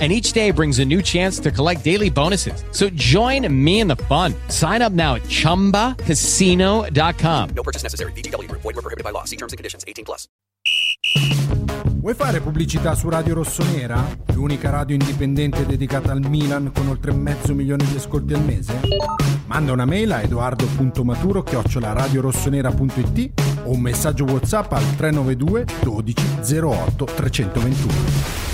And each day brings a new chance to collect daily bonuses. So join me in the fun. Sign up now at chumbacasino.com. No purchase necessary. VGW Group. Void were prohibited by law. See terms and conditions. 18 plus. Vuoi fare pubblicità su Radio Rossonera? L'unica radio indipendente dedicata al Milan con oltre mezzo milione di ascolti al mese? Manda una mail a edoardo.maturo radiorossonera.it o un messaggio WhatsApp al 392 12 08 321.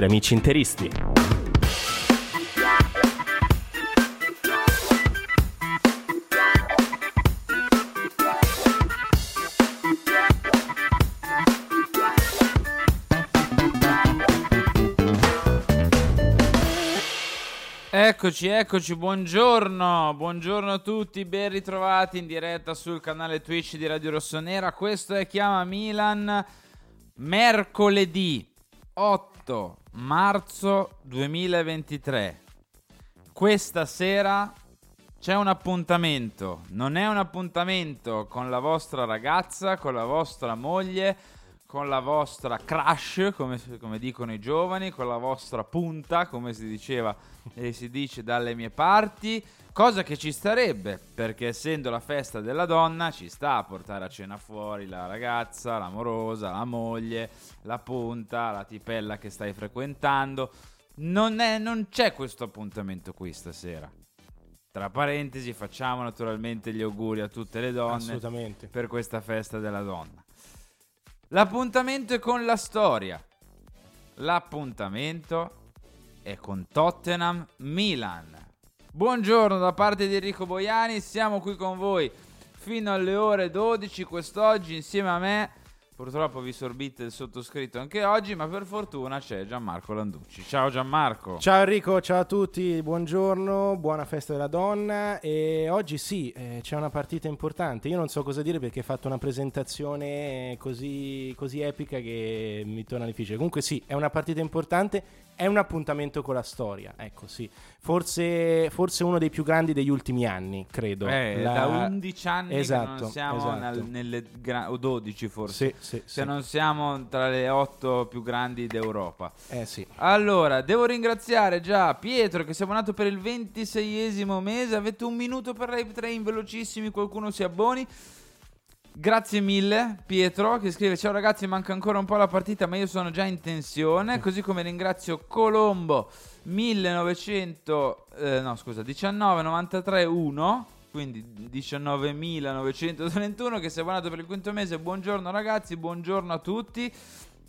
amici interisti. Eccoci, eccoci, buongiorno, buongiorno a tutti, ben ritrovati in diretta sul canale Twitch di Radio Rossonera. Questo è Chiama Milan, mercoledì 8 marzo 2023. Questa sera c'è un appuntamento, non è un appuntamento con la vostra ragazza, con la vostra moglie, con la vostra crush, come, come dicono i giovani, con la vostra punta, come si diceva e si dice dalle mie parti, cosa che ci starebbe, perché essendo la festa della donna ci sta a portare a cena fuori la ragazza, l'amorosa, la moglie, la punta, la tipella che stai frequentando. Non, è, non c'è questo appuntamento qui stasera. Tra parentesi, facciamo naturalmente gli auguri a tutte le donne per questa festa della donna. L'appuntamento è con la storia. L'appuntamento è con Tottenham Milan. Buongiorno da parte di Enrico Boiani, siamo qui con voi fino alle ore 12 quest'oggi insieme a me. Purtroppo vi sorbite il sottoscritto anche oggi, ma per fortuna c'è Gianmarco Landucci. Ciao Gianmarco. Ciao Enrico, ciao a tutti, buongiorno, buona festa della donna e oggi sì, eh, c'è una partita importante, io non so cosa dire perché hai fatto una presentazione così, così epica che mi torna difficile, comunque sì, è una partita importante, è un appuntamento con la storia, ecco sì, forse, forse uno dei più grandi degli ultimi anni, credo. Eh, La- da 11 anni Esatto, non siamo esatto. nel- nelle gra- o 12 forse. Sì, sì, Se sì. non siamo tra le 8 più grandi d'Europa. Eh sì. Allora, devo ringraziare già Pietro che siamo nato per il 26esimo mese. Avete un minuto per live train velocissimi, qualcuno si abboni. Grazie mille Pietro che scrive Ciao ragazzi manca ancora un po' la partita ma io sono già in tensione Così come ringrazio Colombo 1900 eh, No scusa 1993 1 Quindi 19.931 che si è abbonato per il quinto mese. Buongiorno ragazzi buongiorno a tutti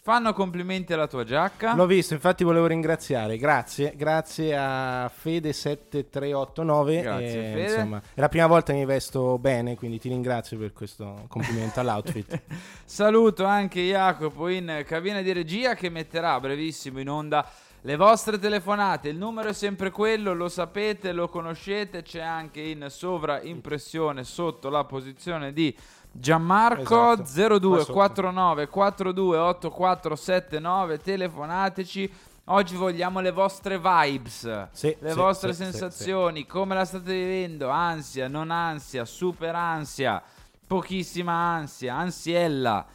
Fanno complimenti alla tua giacca L'ho visto, infatti volevo ringraziare, grazie, grazie a Fede7389. Grazie, e, Fede. Insomma, è la prima volta che mi vesto bene, quindi ti ringrazio per questo complimento all'outfit. Saluto anche Jacopo in cabina di regia che metterà brevissimo in onda le vostre telefonate. Il numero è sempre quello, lo sapete, lo conoscete, c'è anche in sovraimpressione sotto la posizione di Gianmarco Esatto. 0249 428479 telefonateci. Oggi vogliamo le vostre vibes, Sì, le sì, vostre sì, sensazioni, come la state vivendo? Ansia, non ansia, super ansia, pochissima ansia, ansiella.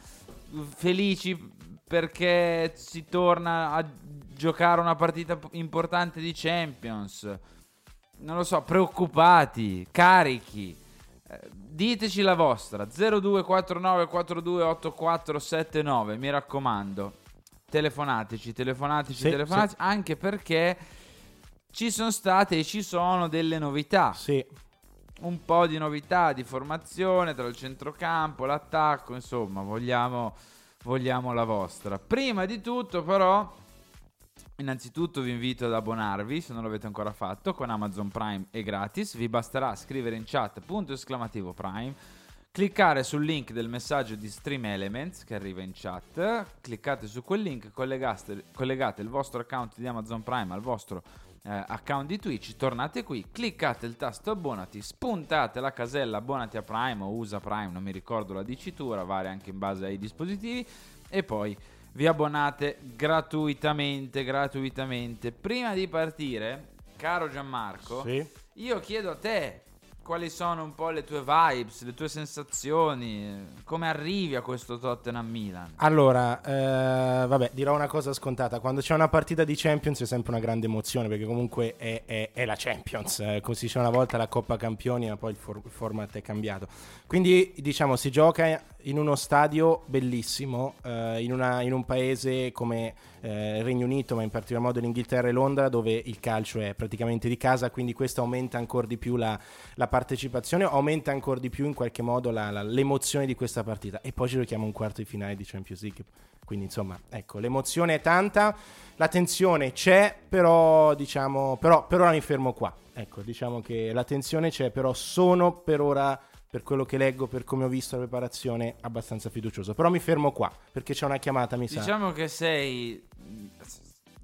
felici perché si torna a giocare una partita importante di Champions. Non lo so, preoccupati, carichi. Diteci la vostra. 0249 428479 mi raccomando. Telefonateci telefonateci Sì, telefonateci anche perché ci sono state e ci sono delle novità. Sì, un po' di novità di formazione tra il centrocampo, l'attacco, insomma, vogliamo, vogliamo la vostra. Prima di tutto, però, innanzitutto vi invito ad abbonarvi se non l'avete ancora fatto con Amazon Prime è gratis. Vi basterà scrivere in chat punto esclamativo Prime. Cliccare sul link del messaggio di Stream Elements che arriva in chat, cliccate su quel link, collegate, il vostro account di Amazon Prime al vostro eh, account di Twitch, tornate qui, cliccate il tasto abbonati, spuntate la casella abbonati a Prime o usa Prime, non mi ricordo la dicitura, varia anche in base ai dispositivi e poi vi abbonate gratuitamente, gratuitamente. Prima di partire, caro Gianmarco, sì. io chiedo a te quali sono un po' le tue vibes, le tue sensazioni, come arrivi a questo Tottenham Milan. Allora, eh, vabbè, dirò una cosa scontata. Quando c'è una partita di Champions è sempre una grande emozione perché comunque è, è- è la Champions. Eh, come si dice una volta la Coppa Campioni, ma poi il, for- il format è cambiato. Quindi, diciamo, si gioca in uno stadio bellissimo, eh, in, una- in un paese come eh, il Regno Unito, ma in particolar modo l'Inghilterra e Londra, dove il calcio è praticamente di casa, quindi questo aumenta ancora di più la, la partecipazione, aumenta ancora di più in qualche modo la- la- l'emozione di questa partita. E poi ci giochiamo un quarto di finale di Champions League. Quindi, insomma, ecco, l'emozione è tanta, la tensione c'è, però, diciamo, però per ora mi fermo qua. Ecco, diciamo che la tensione c'è, però sono per ora, per quello che leggo, per come ho visto la preparazione, abbastanza fiducioso. Però mi fermo qua, perché c'è una chiamata, mi sa. Diciamo che sei...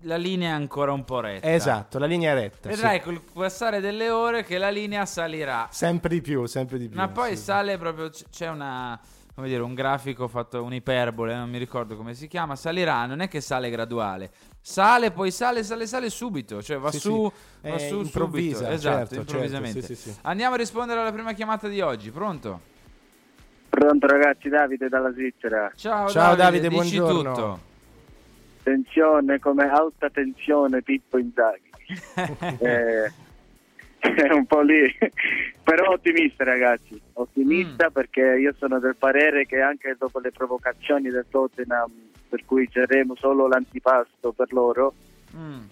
La linea è ancora un po' retta. Esatto, la linea è retta. sì. Vedrai col passare delle ore che la linea salirà. Sempre di più, sempre di più. Ma poi sì. sale proprio. C'è una. Come dire, un grafico fatto un'iperbole, non mi ricordo come si chiama. Salirà, non è che sale graduale. Sale, poi sale, sale, sale subito. Cioè va Sì, su, sì. va Eh, su improvvisa, subito. Esatto, certo, improvvisamente. certo, sì, sì, sì. Andiamo a rispondere alla prima chiamata di oggi. Pronto? Pronto ragazzi, Davide dalla Svizzera. Ciao, Ciao, Davide, dici buongiorno. tutto. Tensione come alta tensione Pippo Inzaghi. Eh, è un po' lì. Però ottimista ragazzi, ottimista perché io sono del parere che anche dopo le provocazioni del Tottenham per cui saremo solo l'antipasto per loro, Mm.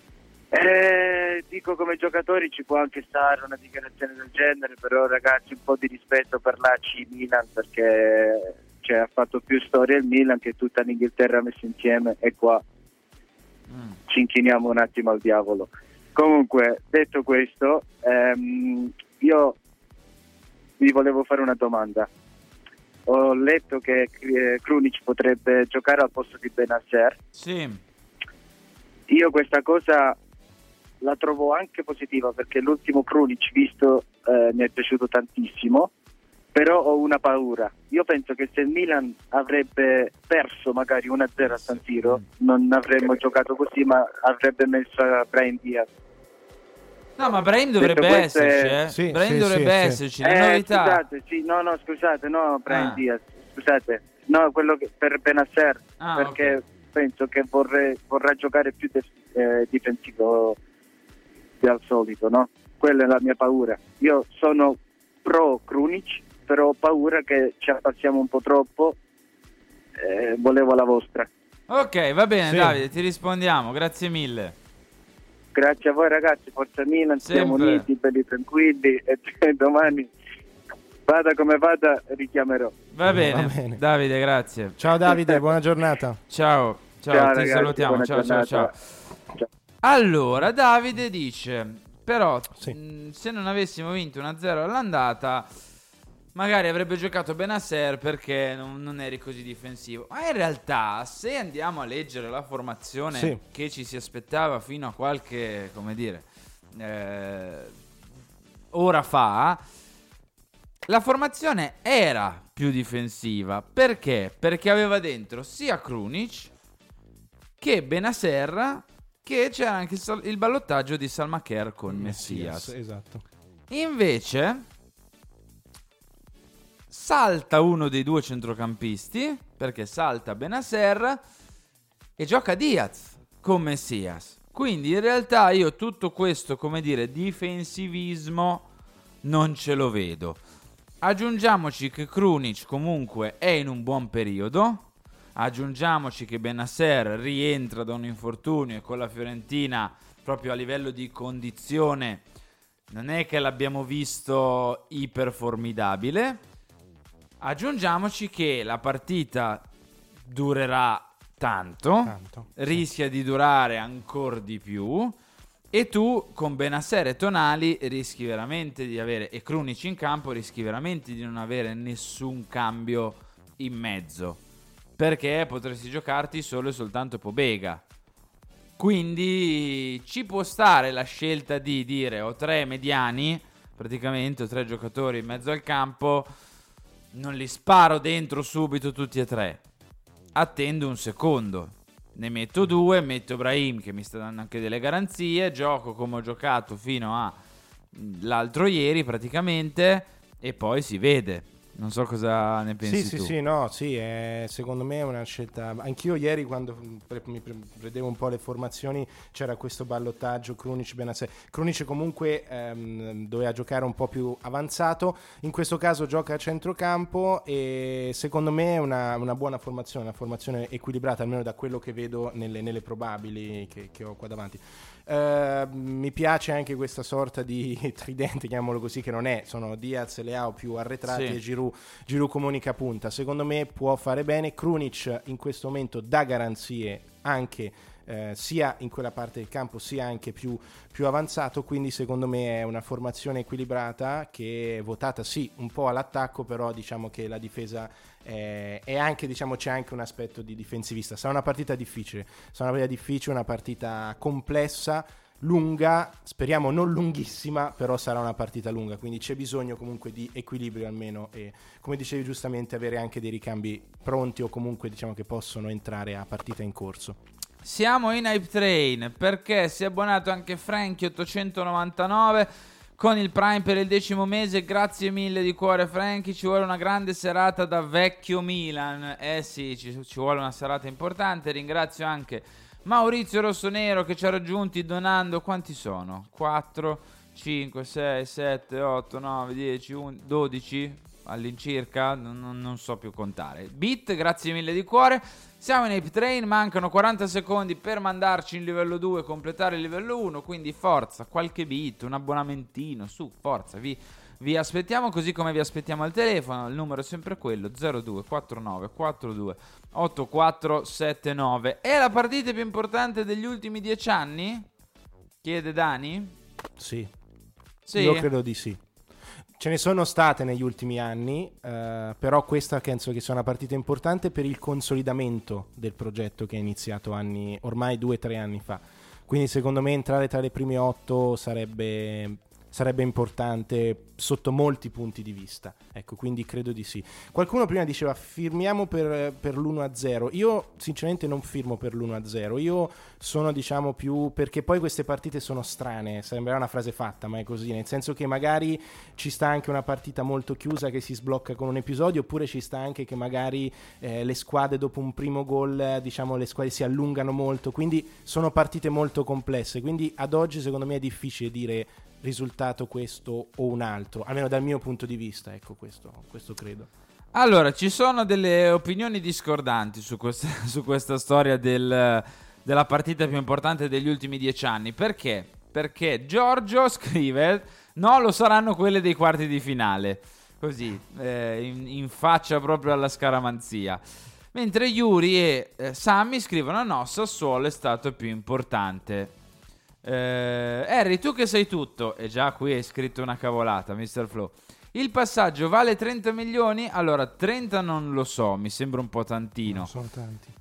eh, dico come giocatori ci può anche stare una dichiarazione del genere, però ragazzi un po' di rispetto per l'AC Milan perché cioè, ha fatto più storia il Milan che tutta l'Inghilterra messa insieme e qua Mm. ci inchiniamo un attimo al diavolo. Comunque, detto questo, ehm, io vi volevo fare una domanda. Ho letto che eh, Krunic potrebbe giocare al posto di Benasser. Sì. Io questa cosa la trovo anche positiva perché l'ultimo Krunic visto eh, mi è piaciuto tantissimo, però ho una paura. Io penso che se il Milan avrebbe perso magari 1-0 a San Siro, non avremmo giocato così, ma avrebbe messo a Brian Diaz. No, ma Brahim dovrebbe questo esserci, è- eh. Sì, sì, dovrebbe sì, sì. esserci. La Eh, novità. scusate, sì, no, no, scusate, no, Brian Ah. Diaz, scusate, no, quello che, per Benasser, Ah, perché ok. penso che vorrei- vorrà giocare più def- eh, difensivo di al solito, no? Quella è la mia paura. Io sono pro Krunic, però ho paura che ci appassiamo un po' troppo, eh, volevo la vostra. Ok, va bene, Sì. Davide, ti rispondiamo. Grazie mille. Grazie a voi ragazzi, Forza Milan, siamo uniti, belli tranquilli e domani vada come vada richiamerò. Va bene. Va bene. Davide, grazie. Ciao Davide, buona giornata. Ciao. Ciao, Ciao, ti ragazzi, salutiamo. Ciao, ciao, ciao. Ciao. Allora, Davide dice: Però, Sì. mh, se non avessimo vinto 1-0 all'andata, magari avrebbe giocato Benasser perché non, non eri così difensivo. Ma in realtà, se andiamo a leggere la formazione Sì. che ci si aspettava fino a qualche, come dire, eh, ora fa, la formazione era più difensiva. Perché? Perché aveva dentro sia Krunic che Benasser che c'era anche il ballottaggio di Salmacher con Messias. Esatto. Invece salta uno dei due centrocampisti perché salta Benasser e gioca Diaz con Messias. Quindi in realtà io tutto questo, come dire, difensivismo non ce lo vedo. Aggiungiamoci che Krunic comunque è in un buon periodo. Aggiungiamoci che Benasser rientra da un infortunio e con la Fiorentina proprio a livello di condizione non è che l'abbiamo visto iperformidabile. Aggiungiamoci che la partita durerà tanto, Tanto, rischia di durare ancora di più. E tu con Benasser e Tonali rischi veramente di avere, e Krunic in campo, rischi veramente di non avere nessun cambio in mezzo. Perché potresti giocarti solo e soltanto Pobega. Quindi ci può stare la scelta di dire ho tre mediani, praticamente ho tre giocatori in mezzo al campo, non li sparo dentro subito tutti e tre. Attendo un secondo. Ne metto due, metto Brahim che mi sta dando anche delle garanzie, gioco come ho giocato fino a mm, l'altro ieri praticamente e poi si vede. Non so cosa ne pensi Sì, sì, tu. sì, no, sì, è- secondo me è una scelta. Anch'io ieri, quando pre- mi vedevo un po' le formazioni, c'era questo ballottaggio Krunic Benasser. Krunic comunque ehm, doveva giocare un po' più avanzato. In questo caso gioca a centrocampo e secondo me è una, una buona formazione, una formazione equilibrata, almeno da quello che vedo nelle, nelle probabili che, che ho qua davanti. Eh, mi piace anche questa sorta di tridente, chiamiamolo così, che non è, sono Diaz e Leao più arretrati Sì. e Giroud, Giroud comunica punta. Secondo me può fare bene. Krunic in questo momento dà garanzie anche eh, sia in quella parte del campo sia anche più, più avanzato, quindi secondo me è una formazione equilibrata che è votata sì un po' all'attacco, però diciamo che la difesa eh, è anche, diciamo, c'è anche un aspetto di difensivista. Sarà una partita difficile, sarà una partita difficile, una partita complessa, lunga, speriamo non lunghissima, però sarà una partita lunga, quindi c'è bisogno comunque di equilibrio almeno e come dicevi giustamente avere anche dei ricambi pronti o comunque diciamo che possono entrare a partita in corso. Siamo in Hype Train perché si è abbonato anche Frankie 899 con il Prime per il decimo mese. Grazie mille di cuore Frankie, ci vuole una grande serata da vecchio Milan. Eh sì, ci, ci vuole una serata importante. Ringrazio anche Maurizio Rossonero che ci ha raggiunti donando quanti sono? 4 5 6 7 8 9 10 11 12 all'incirca, non, non- so più contare. Bit, grazie mille di cuore. Siamo in Ape Train, mancano 40 secondi per mandarci in livello 2 e completare il livello 1, quindi forza, qualche bit, un abbonamentino, su, forza, vi, vi aspettiamo così come vi aspettiamo al telefono, il numero è sempre quello, 0249 42 8479. È la partita più importante degli ultimi 10 anni? Chiede Dani? Sì, Sì. io credo di sì. Ce ne sono state negli ultimi anni, eh, però questa penso che sia una partita importante per il consolidamento del progetto che è iniziato anni, ormai due o tre anni fa. Quindi secondo me entrare tra le prime otto sarebbe, sarebbe importante sotto molti punti di vista. Ecco, quindi credo di sì. Qualcuno prima diceva firmiamo per, per l'1-0. Io sinceramente non firmo per l'1-0. Io sono diciamo più perché poi queste partite sono strane, sembra una frase fatta, ma è così, nel senso che magari ci sta anche una partita molto chiusa che si sblocca con un episodio, oppure ci sta anche che magari eh, le squadre dopo un primo gol, diciamo le squadre si allungano molto, quindi sono partite molto complesse, quindi ad oggi secondo me è difficile dire risultato questo o un altro, almeno dal mio punto di vista, ecco questo, questo credo. Allora, ci sono delle opinioni discordanti su questa, su questa storia del- della partita più importante degli ultimi dieci anni. Perché? Perché Giorgio scrive: No, lo saranno quelle dei quarti di finale. Così, eh, in, in faccia proprio alla scaramanzia. Mentre Yuri e eh, Sammy scrivono: No, Sassuolo è stato più importante. Eh, Harry, tu che sei tutto, e già qui hai scritto una cavolata, Mr. Flow. Il passaggio vale 30 milioni? Allora, 30 non lo so, mi sembra un po' tantino. sono tanti.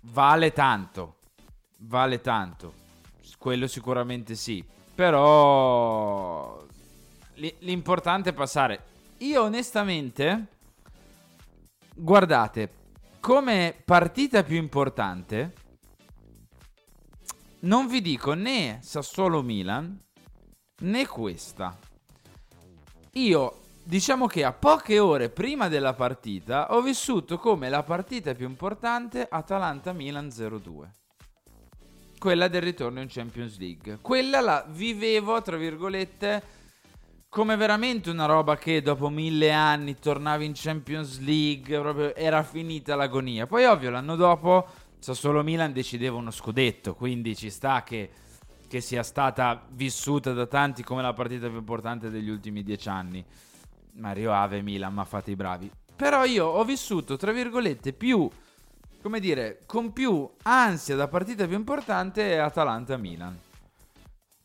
Vale tanto, vale tanto, quello sicuramente sì. Però li- l'importante è passare. Io onestamente, guardate, come partita più importante, non vi dico né Sassuolo Milan né questa. Io diciamo che a poche ore prima della partita ho vissuto come la partita più importante Atalanta-Milan 0-2. Quella del ritorno in Champions League. Quella la vivevo, tra virgolette, come veramente una roba che dopo mille anni tornavi in Champions League, proprio era finita l'agonia. Poi ovvio l'anno dopo Sassuolo Milan decideva uno scudetto, quindi ci sta che, che sia stata vissuta da tanti come la partita più importante degli ultimi dieci anni. Mario Ave Milan, ma fate i bravi. Però io ho vissuto, tra virgolette, più, come dire, con più ansia da partita più importante Atalanta-Milan.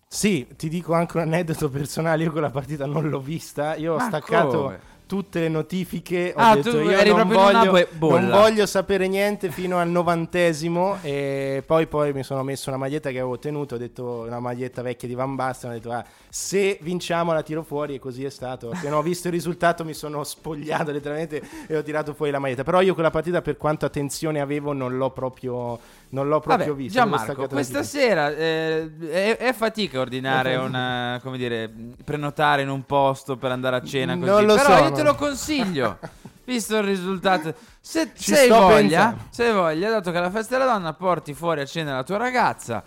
Sì, ti dico anche un aneddoto personale, io quella partita non l'ho vista, io ho Ma staccato come? Tutte le notifiche, ho Ah, detto tu io non voglio, non voglio sapere niente fino al novantesimo e poi, poi mi sono messo una maglietta che avevo tenuto, ho detto una maglietta vecchia di Van Basten, ho detto ah, se vinciamo la tiro fuori e così è stato. Appena ho visto il risultato mi sono spogliato letteralmente e ho tirato fuori la maglietta, però io quella partita per quanto attenzione avevo non l'ho proprio, non l'ho proprio Vabbè, l'ho Gianmarco, questa sera eh, è, è fatica ordinare una, come dire, prenotare in un posto per andare a cena così. Non lo Però so, io te lo consiglio, visto il risultato. Se, Ci se hai voglia, pensando. se hai voglia, dato che alla festa della donna porti fuori a cena la tua ragazza,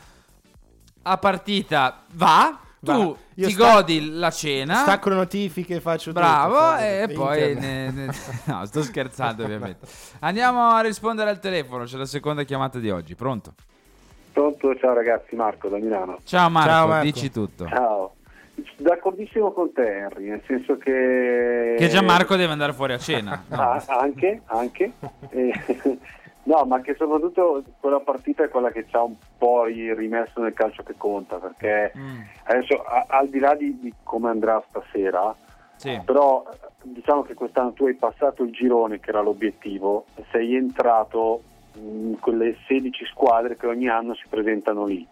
a partita Va. Tu ti sta- godi la cena. Stacco le notifiche, faccio tutto, Bravo, faccio e tutto, poi ne- ne- no, sto scherzando ovviamente. Andiamo a rispondere al telefono, c'è la seconda chiamata di oggi. Pronto? Pronto, ciao ragazzi, Marco da Milano. Ciao Marco, Ciao, Marco. dici tutto. Ciao. D'accordissimo con te Henry, nel senso che... Che Gianmarco deve andare fuori a cena. no? Ah, anche, anche. No, ma che soprattutto quella partita è quella che ci ha un po' ri- rimesso nel calcio che conta, perché Mm, adesso a- al di là di, di come andrà stasera, sì. però diciamo che quest'anno tu hai passato il girone che era l'obiettivo, sei entrato in quelle 16 squadre che ogni anno si presentano lì.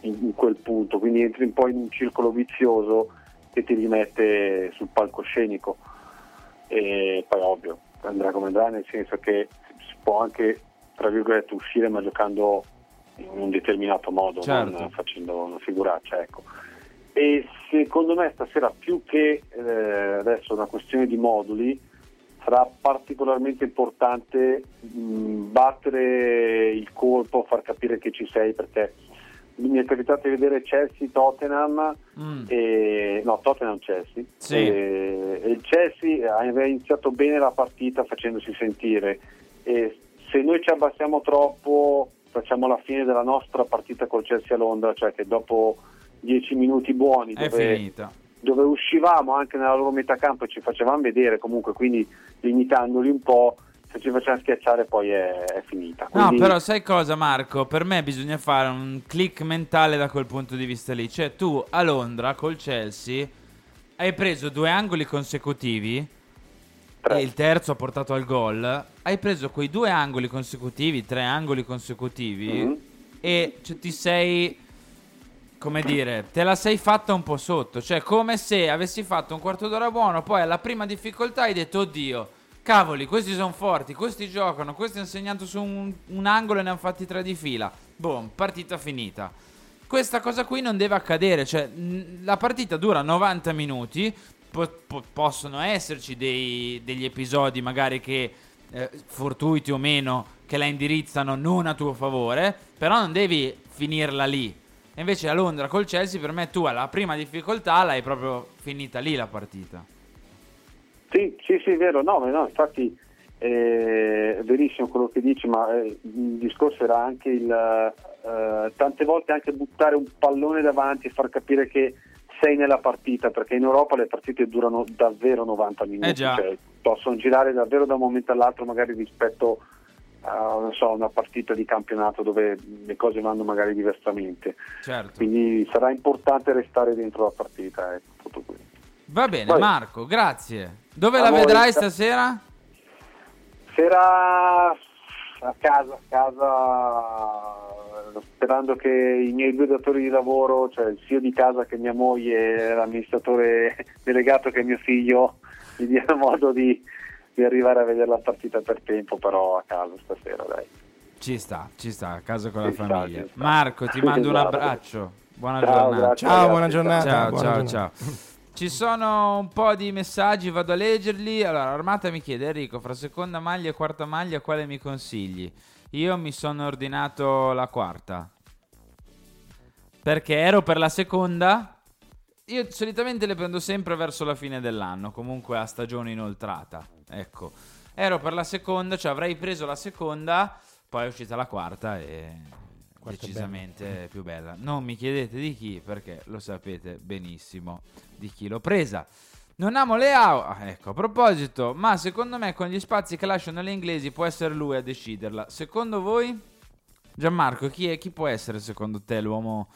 In, in quel punto, quindi entri un po' in un circolo vizioso che ti rimette sul palcoscenico e poi ovvio andrà come andrà nel senso che può anche tra virgolette uscire ma giocando in un determinato modo Certo. non facendo una figuraccia ecco. e secondo me stasera più che eh, adesso una questione di moduli sarà particolarmente importante mh, battere il colpo, far capire che ci sei perché mi è capitato di vedere Chelsea-Tottenham Mm. e, no, Tottenham-Chelsea Sì. e, e il Chelsea aveva iniziato bene la partita facendosi sentire e se noi ci abbassiamo troppo facciamo la fine della nostra partita col Chelsea a Londra cioè che dopo 10 minuti buoni dove, dove uscivamo anche nella loro metà campo e ci facevamo vedere comunque quindi limitandoli un po' se ci facciamo schiacciare poi è, è finita No, Quindi- però sai cosa Marco? Per me bisogna fare un click mentale da quel punto di vista lì. Cioè tu a Londra col Chelsea hai preso due angoli consecutivi Tre. e il terzo ha portato al gol. Hai preso quei due angoli consecutivi, tre angoli consecutivi Mhm. e cioè, ti sei come dire, te la sei fatta un po' sotto, cioè come se avessi fatto un quarto d'ora buono, poi alla prima difficoltà hai detto oddio, cavoli, questi sono forti, questi giocano, questi hanno segnato su un, un angolo e ne hanno fatti tre di fila. Boom, partita finita. Questa cosa qui non deve accadere, cioè la partita dura 90 minuti, po- po- possono esserci dei- degli episodi magari che eh, fortuiti o meno che la indirizzano non a tuo favore, però non devi finirla lì. E invece a Londra col Chelsea per me tu alla prima difficoltà l'hai proprio finita lì la partita. Sì, sì, sì, è vero, no, no, infatti eh, è verissimo quello che dici, ma eh, il discorso era anche il eh, tante volte anche buttare un pallone davanti e far capire che sei nella partita, perché in Europa le partite durano davvero 90 minuti, Eh già. cioè, possono girare davvero da un momento all'altro magari rispetto a non so, una partita di campionato dove le cose vanno magari diversamente. Certo. Quindi sarà importante restare dentro la partita, ecco, tutto qui. Va bene, Vai. Marco, grazie. Dove la vedrai ciao. stasera? Sera a casa, a casa, sperando che i miei due datori di lavoro, cioè il zio di casa che mia moglie l'amministratore delegato che mio figlio, mi diano modo di, di arrivare a vedere la partita per tempo, però a casa stasera, dai. Ci sta, ci sta, a casa con la Ci sta, famiglia. Marco, ti mando un Esatto. abbraccio. Buona Ciao, giornata. grazie, Ciao, ragazzi, buona giornata. Ciao, buona ciao, giornata. ciao. Ci sono un po' di messaggi, vado a leggerli. Allora, Armata mi chiede, Enrico, fra seconda maglia e quarta maglia quale mi consigli? Io mi sono ordinato la quarta. Perché ero per la seconda. Io solitamente le prendo sempre verso la fine dell'anno, comunque a stagione inoltrata. Ecco, ero per la seconda, cioè avrei preso la seconda, poi è uscita la quarta e Quarta decisamente più bella. Non mi chiedete di chi, perché lo sapete benissimo di chi l'ho presa. Non amo le auto. Ah, ecco, a proposito, ma secondo me con gli spazi che lasciano le inglesi può essere lui a deciderla. Secondo voi? Gianmarco, chi, è, chi può essere secondo te l'uomo,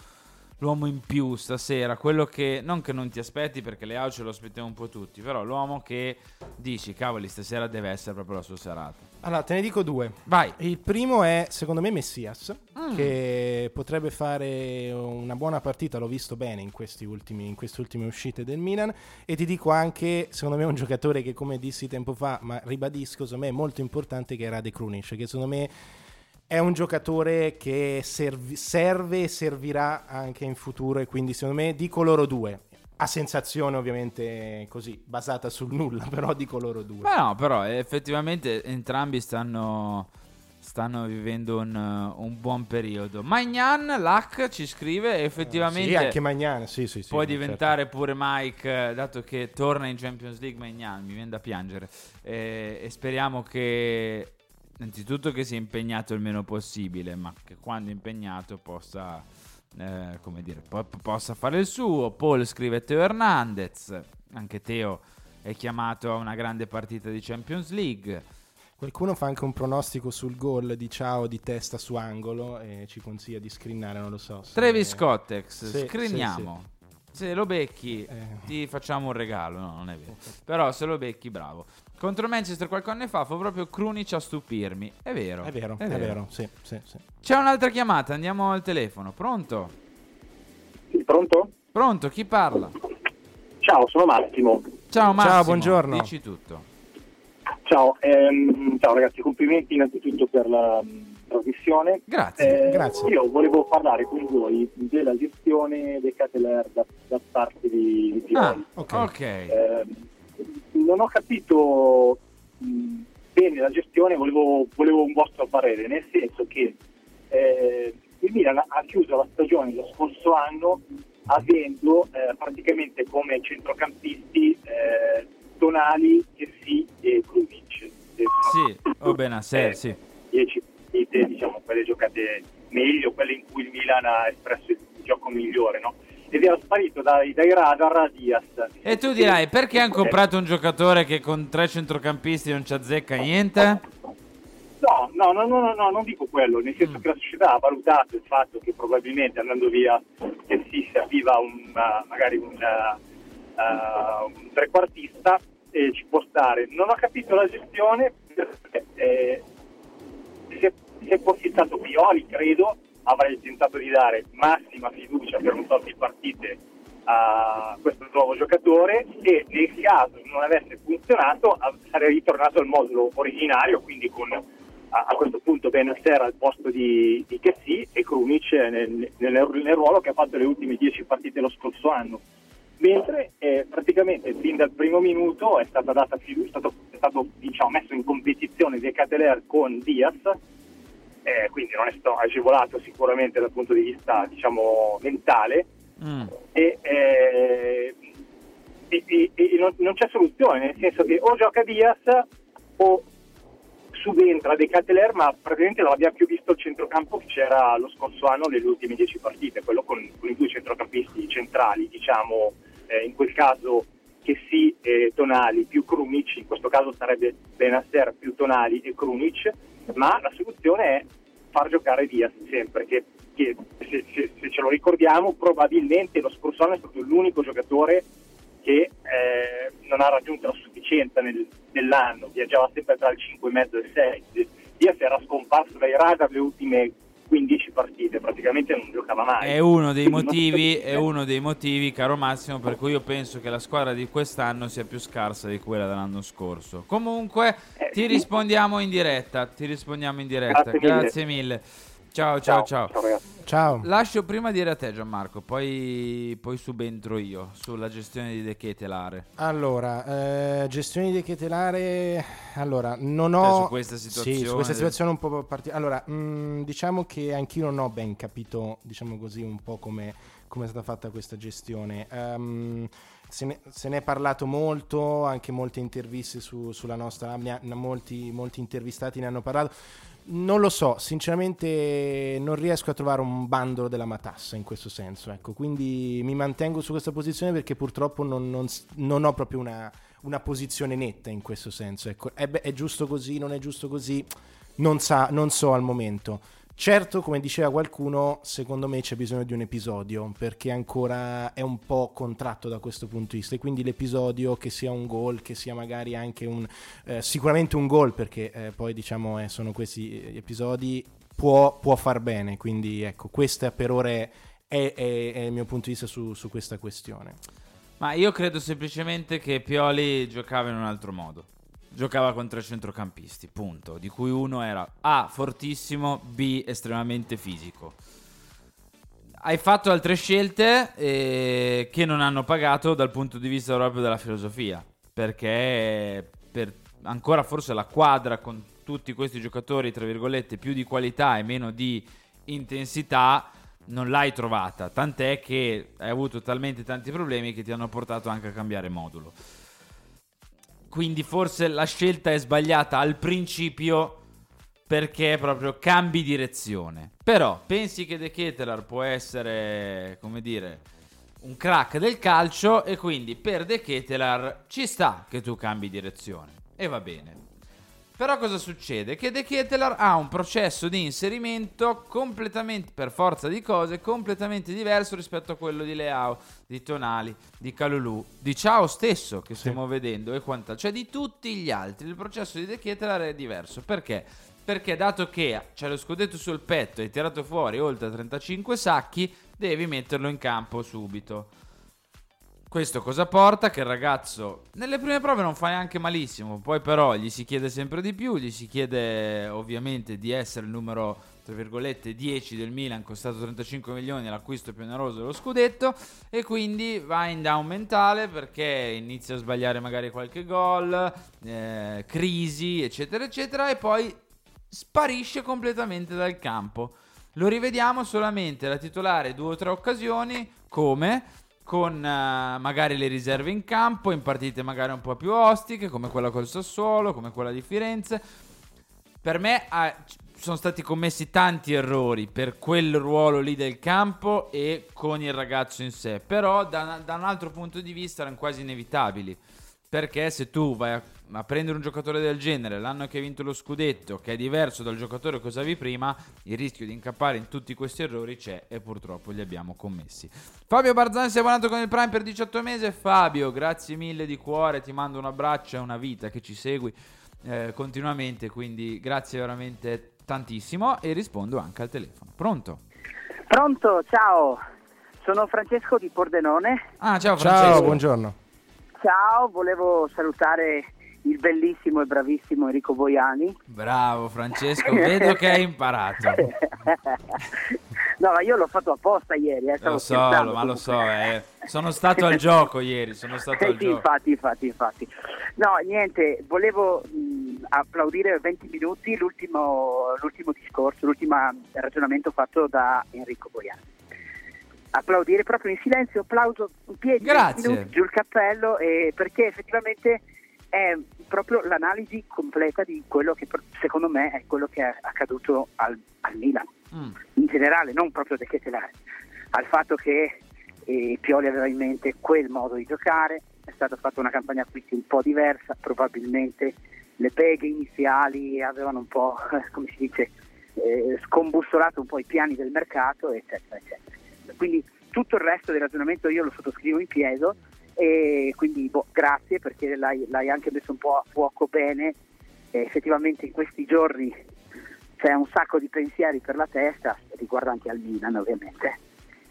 l'uomo in più stasera? Quello che, non che non ti aspetti perché le auto ce lo aspettiamo un po' tutti, però l'uomo che dici, cavoli, stasera deve essere proprio la sua serata. Allora, te ne dico due. Vai. Il primo è, secondo me, Messias, Mm. che potrebbe fare una buona partita, l'ho visto bene in, questi ultimi- in queste ultime uscite del Milan, e ti dico anche, secondo me, un giocatore che, come dissi tempo fa, ma ribadisco, secondo me è molto importante, che è Rade Krunic, che secondo me è un giocatore che servi- serve e servirà anche in futuro, e quindi secondo me dico loro due. A sensazione ovviamente così, basata sul nulla, però dico loro due. Ma no, però eh, effettivamente entrambi stanno, stanno vivendo un, un buon periodo. Magnan, Lac ci scrive effettivamente Sì, anche Magnan, sì, sì, sì. può certo. diventare pure Mike, eh, dato che torna in Champions League Magnan, mi viene da piangere. Eh, e speriamo che innanzitutto che sia impegnato il meno possibile, ma che quando è impegnato possa, eh, come dire, po- possa fare il suo. Paul scrive Teo Hernandez, anche Teo è chiamato a una grande partita di Champions League. Qualcuno fa anche un pronostico sul gol di Ciao di testa su angolo e ci consiglia di screenare, non lo so. Travis Scottex, Sì, scriniamo. Se lo becchi, Eh. ti facciamo un regalo. No, non è vero. Però se lo becchi, bravo. Contro Manchester qualche anno fa fu proprio Krunic a stupirmi. È vero. È vero, è vero, sì, sì, sì. C'è un'altra chiamata, andiamo al telefono. Pronto? Sì, pronto? Pronto, chi parla? Ciao, sono Massimo. Ciao Massimo. Ciao, buongiorno. Dici tutto. Ciao, ehm, ciao ragazzi, complimenti innanzitutto per la mh, trasmissione. Grazie. Eh, grazie. Io volevo parlare con voi della gestione dei Cateler da, da parte di, di. Ah, Ok. ok. Eh, non ho capito mh, bene la gestione, volevo, volevo un vostro parere, nel senso che eh, il Milan ha chiuso la stagione lo scorso anno avendo eh, praticamente come centrocampisti eh, Tonali, Kessi e Krunic. Eh, Sì, o Benasser, eh, sì. 10 partite, diciamo, quelle giocate meglio, quelle in cui il Milan ha espresso il gioco migliore, no? Ed era sparito dai, dai radar a Diaz. E tu dirai, perché hanno comprato un giocatore che con tre centrocampisti non ci azzecca niente? No, no, no, no, no, no, non dico quello, nel senso che la società ha valutato il fatto che probabilmente andando via che si serviva un, uh, magari un, uh, un trequartista e ci può stare. Non ho capito la gestione, perché, eh, se, se fossi stato Pioli, credo, avrei tentato di dare massima fiducia per un tot di partite a questo nuovo giocatore e nel caso non avesse funzionato sarei ritornato al modulo originario, quindi con a, a questo punto Benasser al posto di, di Kessi e Krunic nel, nel- nel ruolo che ha fatto le ultime 10 partite lo scorso anno. Mentre eh, praticamente fin dal primo minuto è stata data fiducia, è stato, è stato diciamo, messo in competizione De Cateler con Diaz, eh, quindi non è stato agevolato sicuramente dal punto di vista diciamo, mentale Mm. e, eh, e- e- e non, non c'è soluzione, nel senso che o gioca Diaz o subentra De Cateler, ma praticamente non abbiamo più visto il centrocampo che c'era lo scorso anno nelle ultime 10 partite, quello con, con i due centrocampisti centrali, diciamo eh, in quel caso che sì Tonali più Krunic, in questo caso sarebbe Benasser più Tonali e Krunic, ma la soluzione è far giocare Diaz sempre, che, che se, se- se ce lo ricordiamo probabilmente lo scorso anno è stato l'unico giocatore che eh, non ha raggiunto la sufficienza nel- nell'anno, viaggiava sempre tra il 5,5 e il 6. Diaz era scomparso dai radar le ultime 15 partite, praticamente non giocava mai. È uno dei motivi, è uno dei motivi, caro Massimo, per cui io penso che la squadra di quest'anno sia più scarsa di quella dell'anno scorso. Comunque, Eh, ti sì. rispondiamo in diretta. Ti rispondiamo in diretta. Grazie mille. Grazie mille. Ciao, ciao, ciao. ragazzi. Ciao. Lascio prima dire a te Gianmarco, poi, poi subentro io sulla gestione di De Ketelare. Allora, eh, gestione di Ketelare. Allora, non ho. Cioè, su questa Sì, situazione su questa situazione un po' particolare. Allora, mh, diciamo che anch'io non ho ben capito, diciamo così, un po' come, come è stata fatta questa gestione. Ehm, se, ne, se ne è parlato molto, anche molte interviste su- sulla nostra. ha- molti, molti intervistati ne hanno parlato. Non lo so, sinceramente non riesco a trovare un bandolo della matassa in questo senso, ecco, quindi mi mantengo su questa posizione perché purtroppo non, non non ho proprio una, una posizione netta in questo senso, ecco, è, è giusto così, non è giusto così, non, sa, non so al momento. Certo, come diceva qualcuno, secondo me c'è bisogno di un episodio perché ancora è un po' contratto da questo punto di vista e quindi l'episodio che sia un gol, che sia magari anche un eh, sicuramente un gol perché eh, poi diciamo eh, sono questi eh, episodi può, può far bene, quindi ecco, questa per ora è, è- è- il mio punto di vista su, su questa questione. Ma io credo semplicemente che Pioli giocava in un altro modo. Giocava con tre centrocampisti, punto. Di cui uno era A, fortissimo, B, estremamente fisico. Hai fatto altre scelte eh, che non hanno pagato dal punto di vista proprio della filosofia. Perché per ancora forse la quadra con tutti questi giocatori, tra virgolette, più di qualità e meno di intensità, non l'hai trovata. Tant'è che hai avuto talmente tanti problemi che ti hanno portato anche a cambiare modulo. Quindi forse la scelta è sbagliata al principio perché proprio cambi direzione. Però pensi che De Ketelar può essere, come dire, un crack del calcio e quindi per De Ketelar ci sta che tu cambi direzione. E va bene. Però cosa succede? Che De Ketelar ha un processo di inserimento completamente, per forza di cose, completamente diverso rispetto a quello di Leao, di Tonali, di Calulu, di Ciao stesso che stiamo vedendo e quant'altro. Cioè di tutti gli altri. Il processo di De Ketelar è diverso. Perché? Perché dato che c'è lo scudetto sul petto e hai tirato fuori oltre 35 sacchi, devi metterlo in campo subito. Questo cosa porta? Che il ragazzo nelle prime prove non fa neanche malissimo, poi però gli si chiede sempre di più, gli si chiede ovviamente di essere il numero, tra virgolette, 10 del Milan, costato 35 milioni, l'acquisto più oneroso dello scudetto, e quindi va in down mentale perché inizia a sbagliare magari qualche gol, eh, crisi, eccetera, eccetera, e poi sparisce completamente dal campo. Lo rivediamo solamente da titolare due o tre occasioni, come con eh, magari le riserve in campo, in partite magari un po' più ostiche, come quella col Sassuolo, come quella di Firenze. Per me c- sono stati commessi tanti errori per quel ruolo lì del campo e con il ragazzo in sé, però da, da un altro punto di vista erano quasi inevitabili. Perché se tu vai a, a prendere un giocatore del genere l'anno che hai vinto lo scudetto, che è diverso dal giocatore che usavi prima, il rischio di incappare in tutti questi errori c'è e purtroppo li abbiamo commessi. Fabio Barzani si è abbonato con il Prime per 18 mesi. Fabio, grazie mille di cuore, ti mando un abbraccio, è una vita che ci segui eh, continuamente, quindi grazie veramente tantissimo e rispondo anche al telefono. Pronto? Pronto, ciao, sono Francesco di Pordenone. Ah, ciao Francesco. Ciao, buongiorno. Ciao, volevo salutare il bellissimo e bravissimo Enrico Boiani. Bravo Francesco, vedo che hai imparato. no, ma io l'ho fatto apposta ieri, eh, Lo so, ma lo so, eh. sono stato al gioco ieri, sono stato al Sì, gioco. infatti, infatti, infatti. No, niente, volevo mh, applaudire 20 minuti l'ultimo, l'ultimo discorso, l'ultimo ragionamento fatto da Enrico Boiani. Applaudire proprio in silenzio, applauso in piedi, 20 Grazie. minuti, giù il cappello, eh, perché effettivamente è proprio l'analisi completa di quello che secondo me è quello che è accaduto al, al Milan Mm. in generale, non proprio De Ketelare, al fatto che eh, Pioli aveva in mente quel modo di giocare, è stata fatta una campagna acquisti un po' diversa, probabilmente le beghe iniziali avevano un po', come si dice, eh, scombussolato un po' i piani del mercato, eccetera, eccetera. Quindi tutto il resto del ragionamento io lo sottoscrivo in pieno e quindi boh, grazie perché l'hai, l'hai anche messo un po' a fuoco bene. E effettivamente in questi giorni c'è un sacco di pensieri per la testa, riguardanti al Milan ovviamente,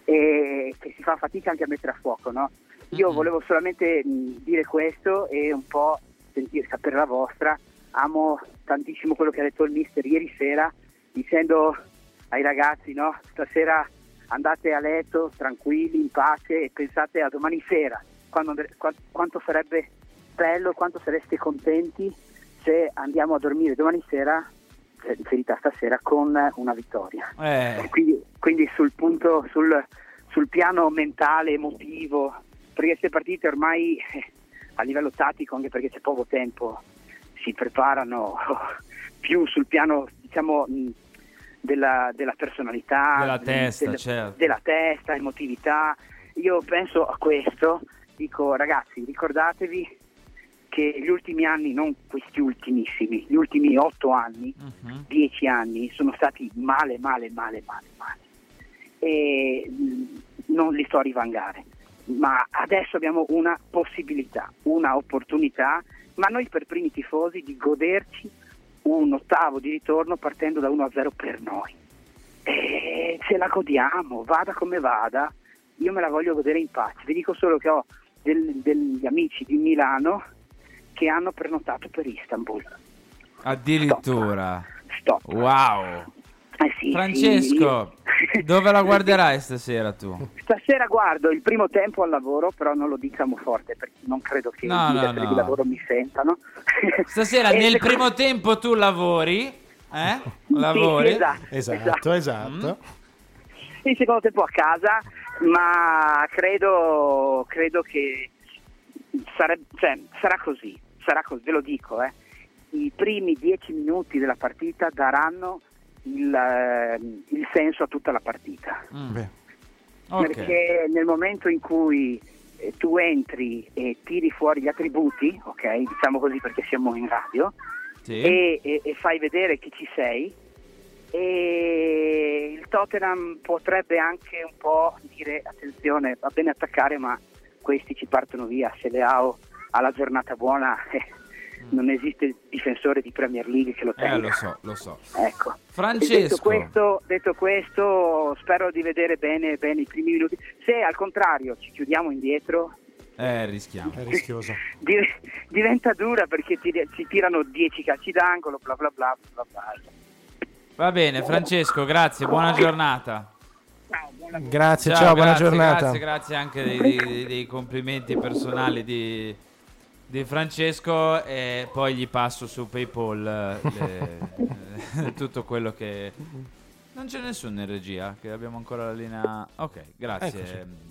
e che si fa fatica anche a mettere a fuoco. No? Io volevo solamente dire questo e un po' sentire, sapere la vostra. Amo tantissimo quello che ha detto il mister ieri sera dicendo ai ragazzi, no? Stasera andate a letto tranquilli, in pace e pensate a domani sera, quando quanto sarebbe bello, quanto sareste contenti se andiamo a dormire domani sera, eh, riferita a stasera, con una vittoria. Eh, Quindi, quindi sul punto, sul, sul piano mentale, emotivo, perché queste partite ormai eh, a livello tattico, anche perché c'è poco tempo, si preparano più sul piano, diciamo, della, della personalità, Della del- testa, del- certo. della testa, emotività. Io penso a questo, dico ragazzi, ricordatevi che gli ultimi anni, non questi ultimissimi, gli ultimi otto anni, mhm. dieci anni sono stati male, male, male, male, male. E mh, non li sto a rivangare, ma adesso abbiamo una possibilità, una opportunità, ma noi per primi tifosi di goderci un ottavo di ritorno partendo da 1-0 per noi. E ce la godiamo, vada come vada, io me la voglio godere in pace. Vi dico solo che ho del- degli amici di Milano che hanno prenotato per Istanbul. Addirittura. Stop. Wow. Eh sì, Francesco, sì. dove la guarderai stasera tu? Stasera guardo il primo tempo al lavoro, però non lo diciamo forte perché non credo che No, i no, no. di lavoro mi sentano. Stasera nel secondo- primo tempo tu lavori? Eh? Lavori? Sì, esatto, Esatto, esatto. Il secondo tempo a casa, ma credo, credo che sareb- cioè, sarà così, sarà così, ve lo dico. eh. I primi dieci minuti della partita daranno il, eh, il senso a tutta la partita. Mm. Beh, Ok. Perché nel momento in cui eh, tu entri e tiri fuori gli attributi, ok, diciamo così perché siamo in radio, Sì. e, e- e fai vedere che ci sei, e il Tottenham potrebbe anche un po' dire attenzione, va bene attaccare ma questi ci partono via, se Leao ha la giornata buona eh, non esiste difensore di Premier League che lo tenga. Eh, lo so, lo so. Ecco. Francesco. Detto questo, detto questo, spero di vedere bene, bene i primi minuti. Se al contrario ci chiudiamo indietro, Eh, rischiamo. è rischioso. di- diventa dura perché ti, ci tirano 10 calci d'angolo, bla bla bla bla bla. Va bene, Francesco, grazie, buona giornata. Grazie, ciao, buona grazie, giornata. Grazie, grazie anche dei, dei- dei complimenti personali di, di Francesco e poi gli passo su PayPal eh, le- tutto quello che... Non c'è nessuno in regia, che abbiamo ancora la linea... Ok, grazie, Eccoci.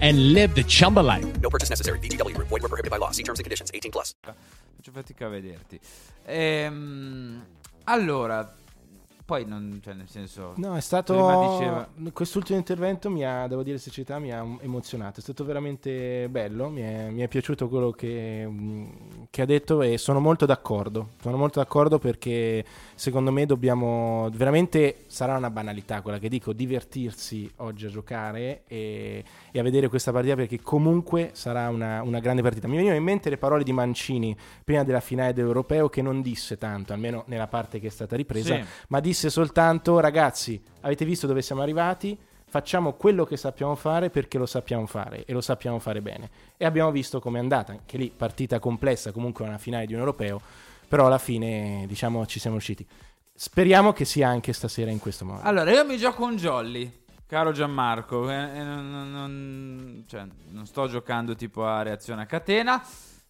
and live the Chumba life. No purchase necessary. VGW Group. Void were prohibited by law. See terms and conditions. 18 plus. Faccio fatica a vederti. Ehm, allora, poi non, cioè nel senso... No, è stato. diceva- Quest'ultimo intervento mi ha, devo dire, sincerità, mi ha emozionato. È stato veramente bello. Mi è, mi è piaciuto quello che, che ha detto e sono molto d'accordo. Sono molto d'accordo perché secondo me dobbiamo. Veramente sarà una banalità quella che dico: divertirsi oggi a giocare e, e a vedere questa partita perché comunque sarà una, una grande partita. Mi venivano in mente le parole di Mancini prima della finale dell'Europeo che non disse tanto, almeno nella parte che è stata ripresa Sì. ma disse soltanto ragazzi avete visto dove siamo arrivati facciamo quello che sappiamo fare perché lo sappiamo fare e lo sappiamo fare bene e abbiamo visto com'è andata anche lì partita complessa comunque una finale di un europeo però alla fine diciamo ci siamo riusciti speriamo che sia anche stasera in questo modo Allora, io mi gioco un jolly, caro Gianmarco. e- e non, non- cioè, non sto giocando tipo a reazione a catena.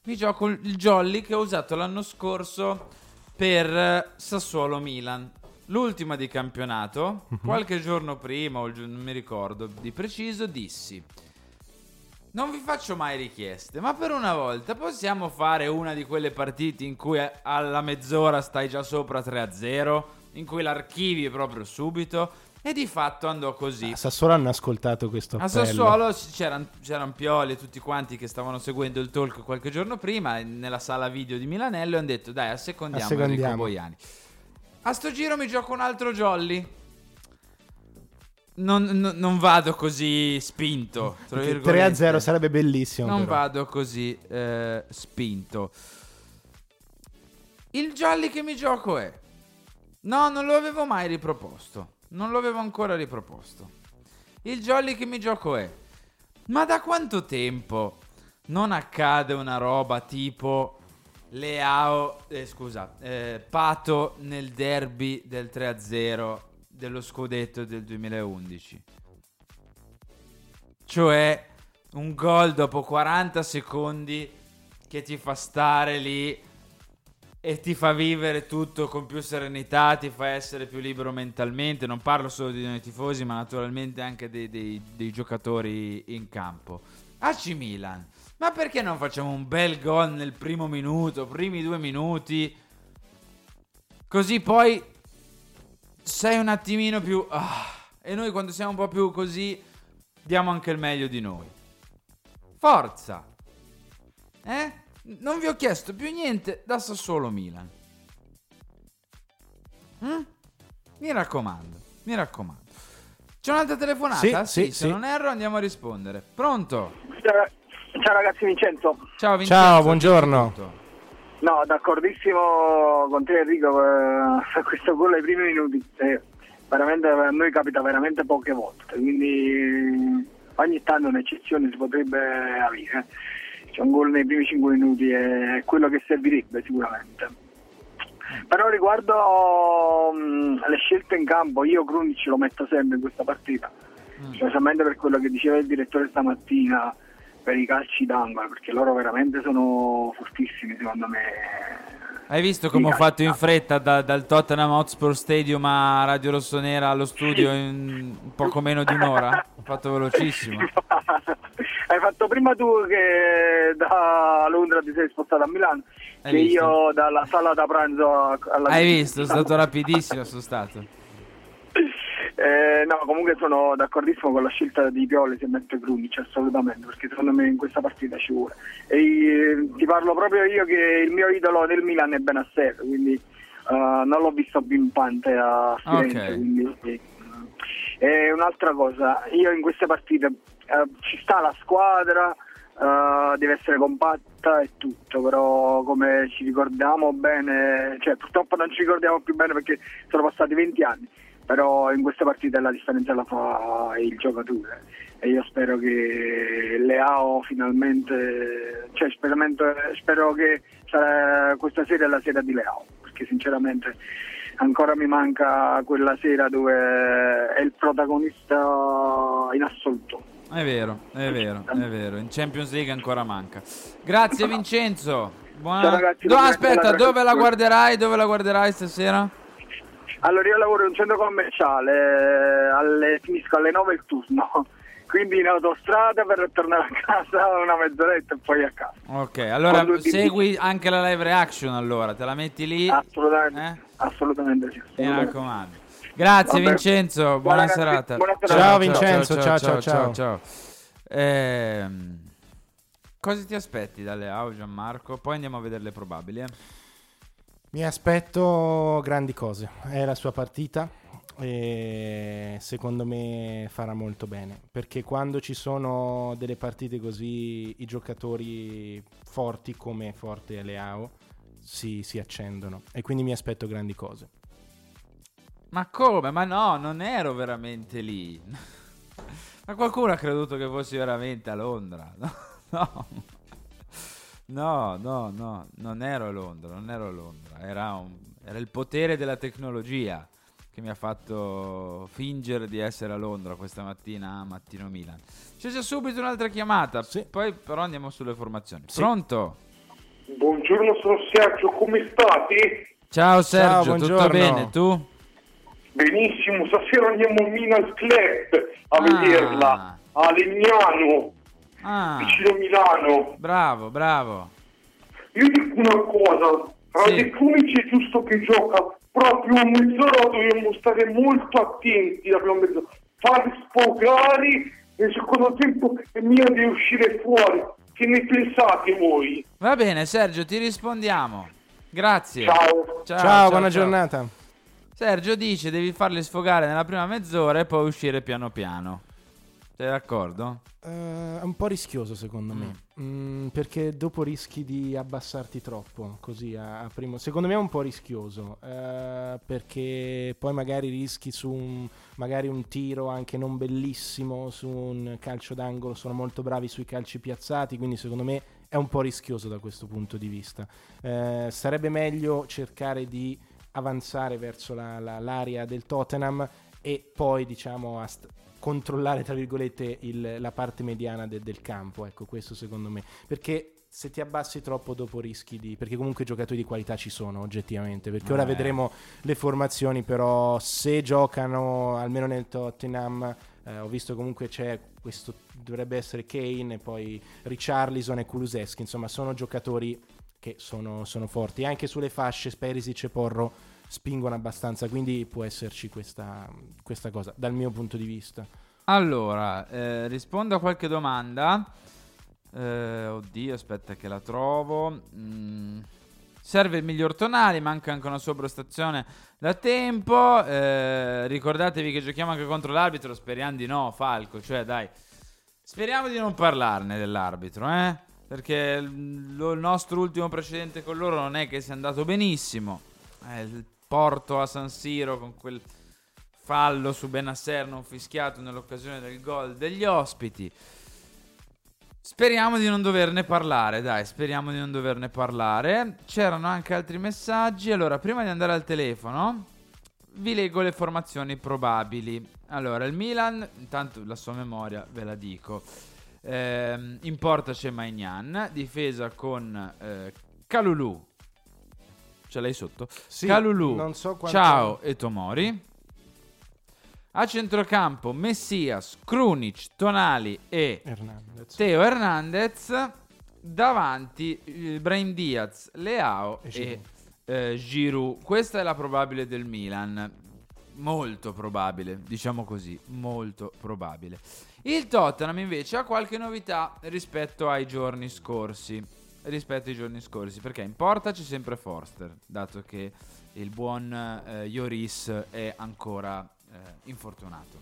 Mi gioco il jolly che ho usato l'anno scorso per eh, Sassuolo Milan. l'ultima di campionato, qualche giorno prima, o non mi ricordo di preciso, dissi: Non vi faccio mai richieste, ma per una volta possiamo fare una di quelle partite in cui a- alla mezz'ora stai già sopra 3-0, in cui l'archivi proprio subito. E di fatto andò così. A Sassuolo hanno ascoltato questo A appello. Sassuolo c- c'erano, c'erano Pioli e tutti quanti che stavano seguendo il talk qualche giorno prima nella sala video di Milanello e hanno detto dai assecondiamo, Enrico Assecondiamo. Boiani. A sto giro mi gioco un altro jolly. Non, non- non vado così spinto. tra Perché virgolette. 3 a 0 sarebbe bellissimo. Non però. vado così eh, spinto. Il jolly che mi gioco è... No, non lo avevo mai riproposto. Non lo avevo ancora riproposto. Il jolly che mi gioco è... Ma da quanto tempo non accade una roba tipo Leao, eh, scusa, eh, Pato nel derby del 3-0 dello scudetto del 2011? Cioè un gol dopo 40 secondi che ti fa stare lì e ti fa vivere tutto con più serenità, ti fa essere più libero mentalmente. Non parlo solo di noi tifosi, ma naturalmente anche dei, dei- dei giocatori in campo. AC Milan, ma perché non facciamo un bel gol nel primo minuto, primi due minuti? Così poi sei un attimino più... ah, e noi quando siamo un po' più così diamo anche il meglio di noi. Forza! Eh? Non vi ho chiesto più niente da Sassuolo Milan. Mm? Mi raccomando, mi raccomando. C'è un'altra telefonata? Sì, sì, se sì. non erro andiamo a rispondere. Pronto? Ciao, ciao ragazzi Vincenzo. Ciao Vincenzo. Ciao, buongiorno. No, d'accordissimo con te Enrico, eh, questo gol ai primi minuti eh, veramente a noi capita veramente poche volte, quindi eh, ogni tanto un'eccezione si potrebbe avere. C'è un gol nei primi 5 minuti è quello che servirebbe sicuramente. Però riguardo mm, le scelte in campo, io Krunic lo metto sempre in questa partita, specialmente per quello che diceva il direttore stamattina per i calci d'angolo, perché loro veramente sono fortissimi secondo me. Hai visto come ho fatto in fretta da- dal Tottenham Hotspur Stadium a Radio Rossonera allo studio in poco meno di un'ora? Ho fatto velocissimo. Hai fatto prima tu che da Londra ti sei spostato a Milano, Hai che visto? io dalla sala da pranzo alla Hai visto? Sono stato rapidissimo, sono stato. Eh, no, comunque sono d'accordissimo con la scelta di Pioli se mette Krunic, assolutamente, perché secondo me in questa partita ci vuole. E eh, ti parlo proprio io che il mio idolo del Milan è Benasser, quindi eh, non l'ho visto pimpante a Firenze, Ok. quindi eh, e un'altra cosa, io in queste partite eh, ci sta la squadra, eh, deve essere compatta e tutto, però come ci ricordiamo bene, cioè purtroppo non ci ricordiamo più bene perché sono passati 20 anni, però in queste partite la differenza la fa il giocatore e io spero che Leao finalmente, cioè spero che sarà, questa sera è la sera di Leao, perché sinceramente ancora mi manca quella sera dove è il protagonista in assoluto. È vero, è vero, è vero. In Champions League ancora manca. Grazie Vincenzo. Buona... Ciao, ragazzi, buona aspetta, dove la guarderai? Dove la guarderai stasera? Allora io lavoro in un centro commerciale, alle- finisco alle 9 il turno, quindi in autostrada per tornare a casa una mezz'oretta e poi a casa. Ok, allora segui anche la live reaction allora, te la metti lì. Assolutamente, Eh? assolutamente sì. Mi assolutamente. raccomando. Grazie Vabbè. Vincenzo, buona, Buona serata. buona serata. Ciao, Vincenzo, ciao, ciao, ciao. ciao. Ehm, cosa ti aspetti dalle AU Gianmarco? Poi andiamo a vedere le probabili. eh. Mi aspetto grandi cose. È la sua partita e secondo me farà molto bene. Perché quando ci sono delle partite così, i giocatori forti come forte Leao si, si accendono. E quindi mi aspetto grandi cose. Ma come? Ma no, non ero veramente lì. Ma qualcuno ha creduto che fossi veramente a Londra. No, no, no, no, no, non ero a Londra, non ero a Londra. Era, un- era il potere della tecnologia che mi ha fatto fingere di essere a Londra questa mattina a Mattino Milan. C'è già subito un'altra chiamata, Sì. poi però andiamo sulle formazioni. Sì. Pronto? Buongiorno, sono Sergio, come state? Ciao Sergio, tutto buongiorno. bene? Tu? Benissimo, stasera andiamo in Milan Club a Ah. vederla a Legnano, Ah, vicino Milano. bravo, bravo. Io dico una cosa, tra Sì. De Crunici è giusto che gioca proprio mezz'ora, dobbiamo stare molto attenti, abbiamo mezz'ora. Farli sfogare e nel secondo tempo è mia di uscire fuori. Che ne pensate voi? Va bene, Sergio, ti rispondiamo. Grazie. Ciao. Ciao, buona giornata. Sergio dice devi farli sfogare nella prima mezz'ora e poi uscire piano piano. Sei d'accordo? Eh, è un po' rischioso secondo me, Mm, perché dopo rischi di abbassarti troppo, così a, a primo... Secondo me è un po' rischioso, eh, perché poi magari rischi su un, magari un tiro anche non bellissimo, su un calcio d'angolo, sono molto bravi sui calci piazzati, quindi secondo me è un po' rischioso da questo punto di vista. Eh, sarebbe meglio cercare di avanzare verso la- la- l'area del Tottenham e poi diciamo a st- controllare tra virgolette il- la parte mediana de- del campo ecco questo secondo me perché se ti abbassi troppo dopo rischi di perché comunque giocatori di qualità ci sono oggettivamente perché ora Eh. vedremo le formazioni però se giocano almeno nel Tottenham eh, ho visto comunque c'è questo dovrebbe essere Kane e poi Richarlison e Kulusevski insomma sono giocatori che sono, sono forti anche sulle fasce Perisic e Porro spingono abbastanza quindi può esserci questa, questa cosa dal mio punto di vista Allora, eh, rispondo a qualche domanda. Eh, oddio, aspetta che la trovo. Mm, serve il miglior tonale, manca anche una sua prestazione da tempo. Eh, ricordatevi che giochiamo anche contro l'arbitro, speriamo di no, Falco. Cioè, dai, speriamo di non parlarne dell'arbitro, eh? Perché il nostro ultimo precedente con loro non è che sia andato benissimo. Eh, il Porto a San Siro con quel fallo su Benasser non fischiato nell'occasione del gol degli ospiti. Speriamo di non doverne parlare, dai, speriamo di non doverne parlare. C'erano anche altri messaggi. Allora, prima di andare al telefono, vi leggo le formazioni probabili. Allora, il Milan, intanto la sua memoria ve la dico. Ehm, in porta c'è Maignan, difesa con eh, Calulu. Ce l'hai sotto? Sì, Calulu, non so quanto- Ciao e Tomori. A centrocampo Messias, Krunic, Tonali e Hernandez. Teo Hernandez. Davanti eh, Brahim Diaz, Leao E e, eh, Giroud. Questa è la probabile del Milan. Molto probabile, diciamo così, molto probabile. Il Tottenham invece ha qualche novità rispetto ai giorni scorsi. Rispetto ai giorni scorsi, perché in porta c'è sempre Forster, dato che il buon eh, Lloris è ancora eh, infortunato.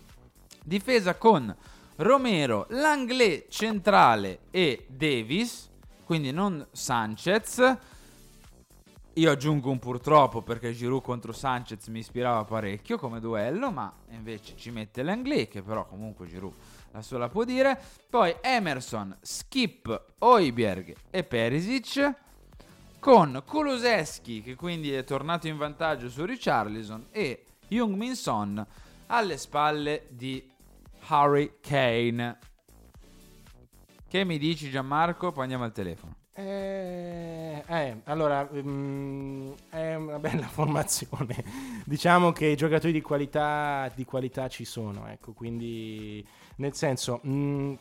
Difesa con Romero, Langlais centrale e Davis, quindi non Sanchez. Io aggiungo un purtroppo perché Giroud contro Sanchez mi ispirava parecchio come duello, ma invece ci mette Langlais che però comunque Giroud la sola può dire. Poi Emerson, Skip, Oiberg e Perisic con Kuluseschi che quindi è tornato in vantaggio su Richarlison e Jung Min Son alle spalle di Harry Kane. Che mi dici Gianmarco? Poi andiamo al telefono. Eh, eh, allora, mm, è una bella formazione. diciamo che i giocatori di qualità, di qualità ci sono, ecco, quindi nel senso, mm,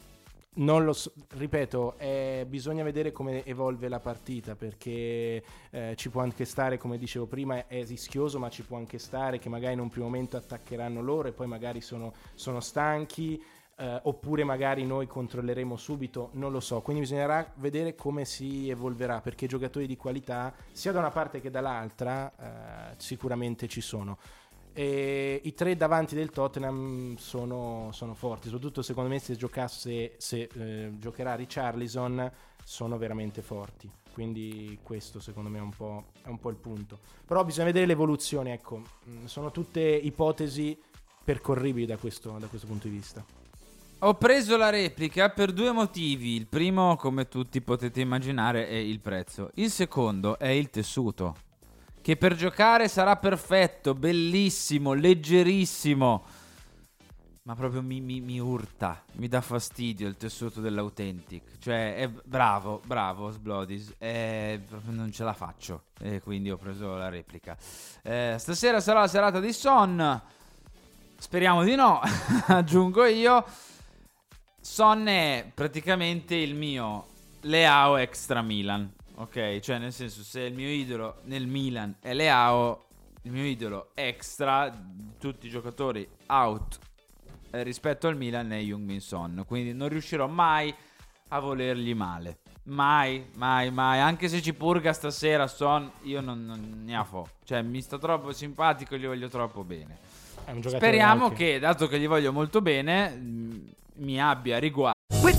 non lo so, ripeto, eh, bisogna vedere come evolve la partita perché eh, ci può anche stare, come dicevo prima, è rischioso, ma ci può anche stare che magari in un primo momento attaccheranno loro e poi magari sono, sono stanchi. eh, oppure magari noi controlleremo subito, non lo so. Quindi bisognerà vedere come si evolverà perché giocatori di qualità, sia da una parte che dall'altra, eh, sicuramente ci sono. E I tre davanti del Tottenham sono, sono forti, soprattutto secondo me se giocasse, se eh, giocherà Richarlison, sono veramente forti. Quindi questo secondo me è un, po', è un po' il punto. Però bisogna vedere l'evoluzione, ecco, Mm, sono tutte ipotesi percorribili da questo, da questo punto di vista. Ho preso la replica per due motivi. Il primo, come tutti potete immaginare, è il prezzo. Il secondo è il tessuto. Che per giocare sarà perfetto, bellissimo, leggerissimo. Ma proprio mi, mi- mi urta, mi dà fastidio il tessuto dell'Authentic. Cioè, è bravo, bravo Sblodis. Non ce la faccio. E quindi ho preso la replica. Eh, stasera sarà la serata di Son. Speriamo di no, aggiungo io. Son è praticamente il mio Leao extra Milan, ok? Cioè nel senso se il mio idolo nel Milan è Leao, il mio idolo extra tutti i giocatori out eh, rispetto al Milan è Jungmin Son, quindi non riuscirò mai a volergli male. Mai, mai, mai. Anche se ci purga stasera Son, io non, non ne affo. Cioè mi sta troppo simpatico, gli voglio troppo bene. Speriamo anche- che, dato che gli voglio molto bene, mh, mi abbia riguardo.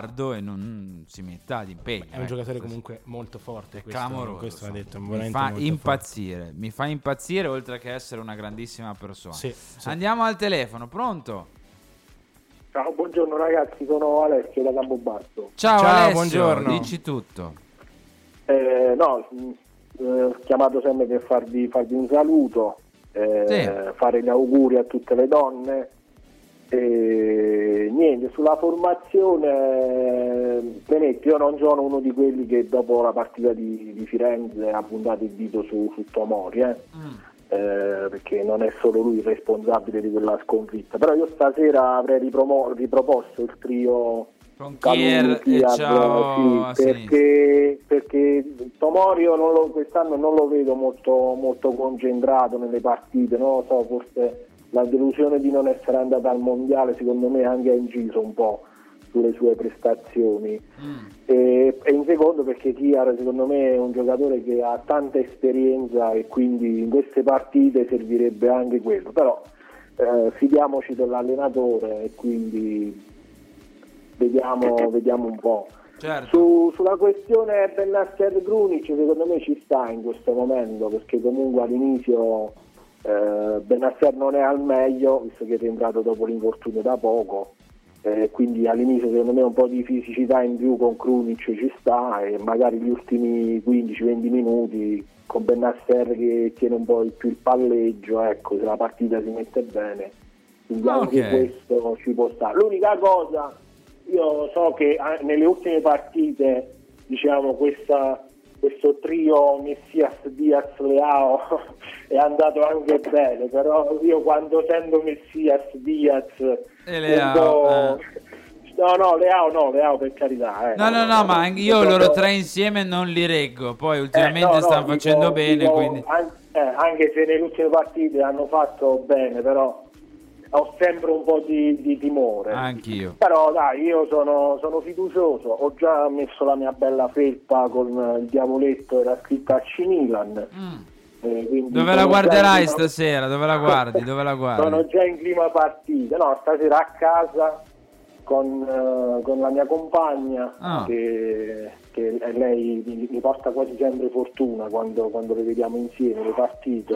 E non si metta ad impegno. È un ecco. giocatore comunque molto forte. Questo, clamoroso. questo va detto. mi fa impazzire. Mi fa impazzire oltre che essere una grandissima persona. Sì, sì. Andiamo al telefono, pronto? Ciao, buongiorno ragazzi, sono Alessio da Campobasso. Ciao, Ciao, Alessio, buongiorno. dici tutto. Eh, no, mh, eh, ho chiamato sempre per farvi, farvi un saluto, eh, Sì. fare gli auguri a tutte le donne. E niente, sulla formazione, premetto, io non sono uno di quelli che dopo la partita di, di Firenze ha puntato il dito su, su Tomori, eh. Eh, perché non è solo lui il responsabile di quella sconfitta. Però io stasera avrei ripromo- riproposto il trio Kier e ciao sì, perché, perché Tomorio non lo- quest'anno non lo vedo molto, molto concentrato nelle partite, non lo so, forse la delusione di non essere andato al mondiale secondo me anche ha inciso un po' sulle sue prestazioni e, e in secondo perché Chiara secondo me è un giocatore che ha tanta esperienza e quindi in queste partite servirebbe anche quello però eh, fidiamoci dell'allenatore e quindi vediamo, vediamo un po'. Certo. Su- sulla questione Benasser Grunic secondo me ci sta in questo momento perché comunque all'inizio eh, Benasser non è al meglio visto che è rientrato dopo l'infortunio da poco. Eh, quindi all'inizio secondo me un po' di fisicità in più con Krunic ci sta e magari gli ultimi 15-20 minuti con Benasser che tiene un po' più il palleggio ecco se la partita si mette bene. Quindi anche Ok. questo ci può stare. L'unica cosa io so che ah, nelle ultime partite diciamo questa- questo trio Messias Diaz Leao è andato anche bene però io quando sento Messias Diaz E un Leao, po'- no no Leao no Leao per carità eh. No, no, no, ma anche io loro tre insieme non li reggo. Poi ultimamente eh, no, no, stanno dico- facendo bene, dico, quindi... an- eh, anche se nelle ultime partite hanno fatto bene però ho sempre un po' di, di timore Anch'io. però dai, io sono, sono fiducioso, ho già messo la mia bella felpa con il diavoletto e la scritta AC Milan. eh, Mm. Dove sono la guarderai in stasera? Dove la guardi? Dove la guardi? Sono già in clima partita, no, stasera a casa con, eh, con la mia compagna Ah. che, che lei mi, mi porta quasi sempre fortuna quando, quando le vediamo insieme le partite.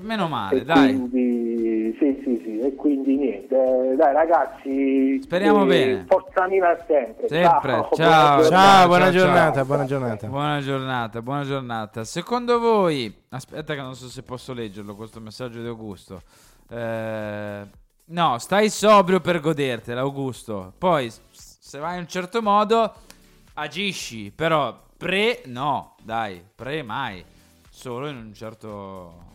Meno male, E dai. quindi, sì, sì, sì, e quindi niente, eh, dai ragazzi, Speriamo eh, bene. Forza Milan sempre. Sempre, ciao, buona Ciao, buona ciao, giornata, ciao. buona giornata. Buona giornata, buona giornata. Secondo voi, aspetta che non so se posso leggerlo questo messaggio di Augusto. Eh, no, stai sobrio per godertela, Augusto. Poi, se vai in un certo modo, agisci, però pre no, dai, pre mai. Solo in un certo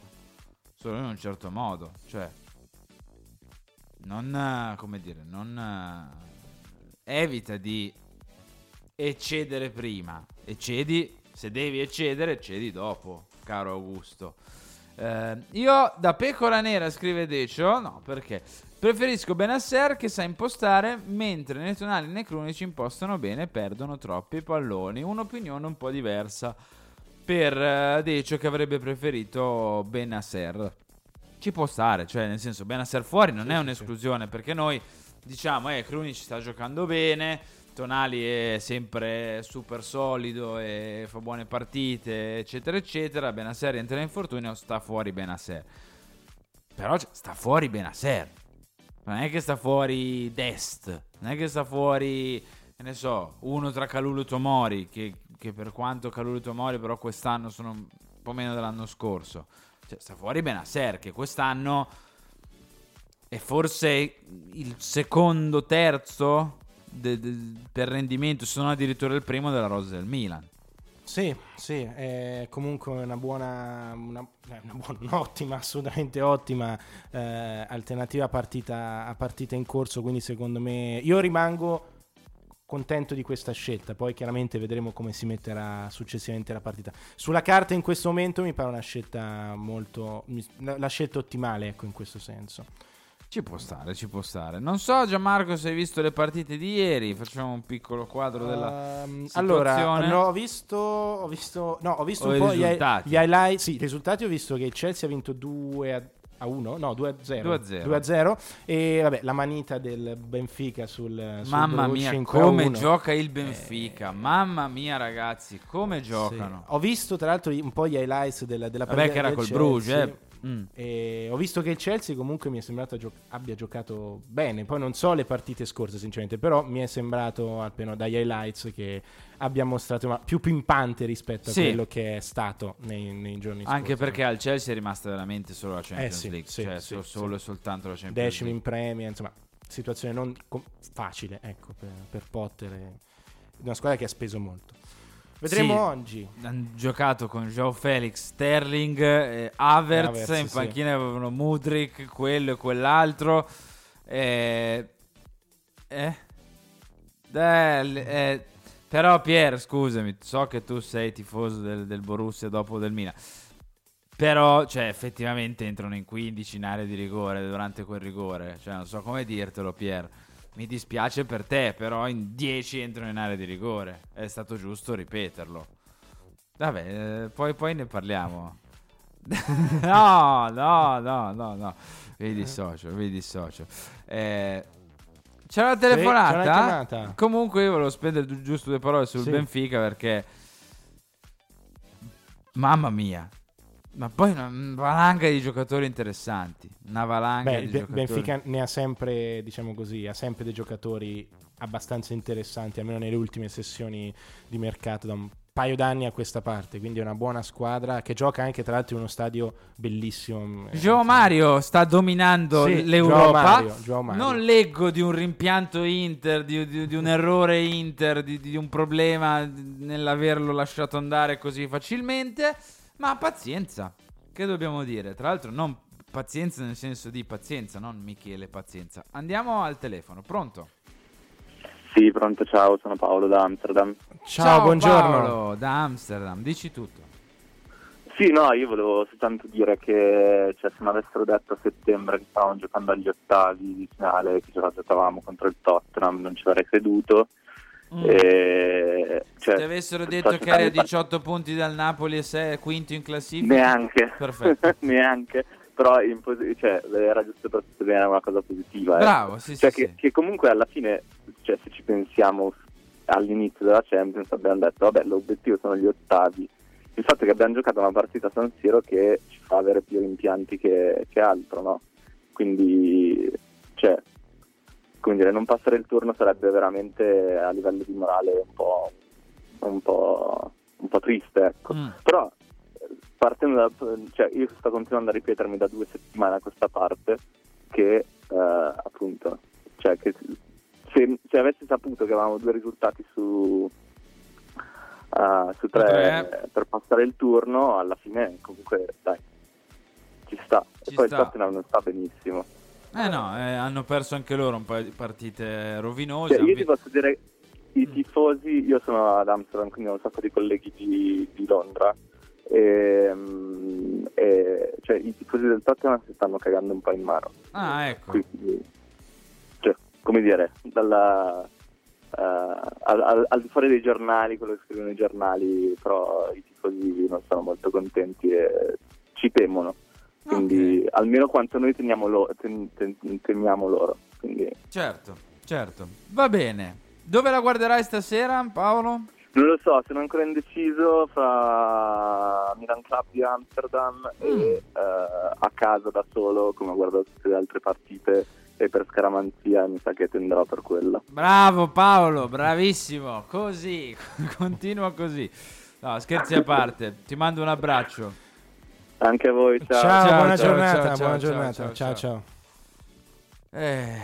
solo in un certo modo, cioè non come dire, non evita di eccedere prima. Eccedi, se devi eccedere, eccedi dopo, caro Augusto. Eh, io da pecora nera, scrive Decio, no, perché preferisco Benasser che sa impostare, mentre né Tonali né Crunici impostano bene perdono troppi palloni. Un'opinione un po' diversa per eh, Decio che avrebbe preferito Benasser. Ci può stare, cioè nel senso Benasser fuori non è un'esclusione perché noi diciamo eh Crunic sta giocando bene, Tonali è sempre super solido e fa buone partite, eccetera eccetera, Benasser entra in infortunio, sta fuori Benasser. Però sta fuori Benasser. Non è che sta fuori Dest, non è che sta fuori, che ne so, uno tra Calulu e Tomori, che, che per quanto Calulu e Tomori però quest'anno sono un po' meno dell'anno scorso. Cioè, sta fuori Benasser, che quest'anno è forse il secondo, terzo de- de- per rendimento, se non addirittura il primo della rosa del Milan. Sì, sì, è comunque una buona, una, eh, una buona un'ottima, assolutamente ottima eh, alternativa a partita, a partita in corso, quindi secondo me io rimango contento di questa scelta, poi chiaramente vedremo come si metterà successivamente la partita. Sulla carta in questo momento mi pare una scelta molto, la scelta ottimale, ecco, in questo senso. Ci può stare, ci può stare. Non so, Gianmarco, se hai visto le partite di ieri. Facciamo un piccolo quadro della Ehm, situazione. allora, no, ho visto, ho visto, no, ho visto O un po' risultati? gli highlight. Sì, i risultati ho visto che il Chelsea ha vinto 2 a, a 1, no, 2 a 0. 2-0. 2 a 0 e vabbè, la manita del Benfica sul, sul Mamma mia, 5 a come 1. gioca il Benfica. Mamma mia, ragazzi, come giocano. Ho visto tra l'altro un po' gli highlights della, della Vabbè, che era col. Bruges, eh. Mm. Ho visto che il Chelsea comunque mi è sembrato gio- abbia giocato bene. Poi non so le partite scorse, sinceramente, però mi è sembrato appena dagli highlights che abbia mostrato una più pimpante rispetto a Sì. quello che è stato nei, nei giorni scorsi. Anche perché al Chelsea è rimasta veramente solo la Champions Eh sì, League. sì, cioè, so- solo e soltanto la Champions decimi in League. Premier, insomma, situazione non com- facile, ecco, per, per Potter. e- Una squadra che ha speso molto. Vedremo Sì, oggi. Hanno giocato con Joe Felix, Sterling, eh, Havertz, Havertz, in sì. panchina avevano Mudrik, quello e quell'altro. Eh, eh, eh, però Pier, scusami, so che tu sei tifoso del, del Borussia dopo del Milan. Però, cioè, effettivamente entrano in 15 in area di rigore durante quel rigore. Cioè, non so come dirtelo, Pier. Mi dispiace per te, però in 10 entrano in area di rigore. È stato giusto ripeterlo. Vabbè, eh, poi, poi ne parliamo. no, no, no, no, no. Vi dissocio, vi dissocio. Eh, c'è una Sì, telefonata? c'è una chiamata. Comunque io volevo spendere gi- giusto due parole sul Sì. Benfica perché... Mamma mia. Ma poi una valanga di giocatori interessanti. Una valanga Beh, di Be- giocatori. Benfica ne ha sempre, diciamo così, ha sempre dei giocatori abbastanza interessanti, almeno nelle ultime sessioni di mercato da un paio d'anni a questa parte, quindi è una buona squadra che gioca anche tra l'altro in uno stadio bellissimo. eh, Joe Mario sta dominando Sì, l'Europa. Mario, Mario. Non leggo di un rimpianto Inter, di, di- di un errore Inter, di, di un problema nell'averlo lasciato andare così facilmente. Ma pazienza, che dobbiamo dire? Tra l'altro, non pazienza nel senso di pazienza, non Michele pazienza. Andiamo al telefono, pronto? Sì, pronto, ciao, sono Paolo da Amsterdam. Paolo, da Amsterdam, dici tutto. Sì, no, io volevo soltanto dire che cioè, se mi avessero detto a settembre che stavamo giocando agli ottavi di finale, che già giocavamo contro il Tottenham, non ci avrei creduto. Mm. E, cioè, Se ti avessero detto che eri a di far- 18 punti dal Napoli e sei quinto in classifica, Neanche, Perfetto. neanche. Però posi- cioè, era giusto per sottolineare una cosa positiva. ecco. Bravo, sì, Cioè, sì, che, che comunque alla fine, cioè, se ci pensiamo all'inizio della Champions, abbiamo detto, vabbè, l'obiettivo sono gli ottavi. Il fatto che abbiamo giocato una partita a San Siro che ci fa avere più rimpianti che, che altro, no? Quindi, cioè, dire, non passare il turno sarebbe veramente a livello di morale un po', un po', un po' triste, ecco. Mm. Però partendo da, cioè io sto continuando a ripetermi da due settimane a questa parte che eh, appunto cioè che se, se avessi saputo che avevamo due risultati su eh, su tre, Tre. per passare il turno alla fine comunque dai ci sta Ci e poi sta. il Tottenham non sta benissimo Eh no, eh, hanno perso anche loro un paio di partite rovinose. Cioè, io vi- ti posso dire Mm. i tifosi io sono ad Amsterdam quindi ho un sacco di colleghi di, di Londra e, mm, e, cioè, i tifosi del Tottenham si stanno cagando un po' in mano Ah, ecco. quindi, cioè, come dire, dalla, eh, al, al- al di fuori dei giornali, quello che scrivono i giornali, però i tifosi non sono molto contenti e ci temono. Quindi almeno quanto noi teniamo, lo- ten- ten- temiamo loro. Quindi, Certo, certo. Va bene. Dove la guarderai stasera, Paolo? non lo so, sono ancora indeciso fra Milan Club di Amsterdam e eh, a casa da solo, come ho guardato tutte le altre partite e per scaramanzia mi sa che tenderò per quella. Bravo Paolo, bravissimo. Così, continua così. No, scherzi a parte. Ti mando un abbraccio. Anche a voi, ciao. Ciao, Ciao, buona ciao, giornata, ciao, buona ciao, giornata. ciao, Ciao, ciao. ciao. Eh,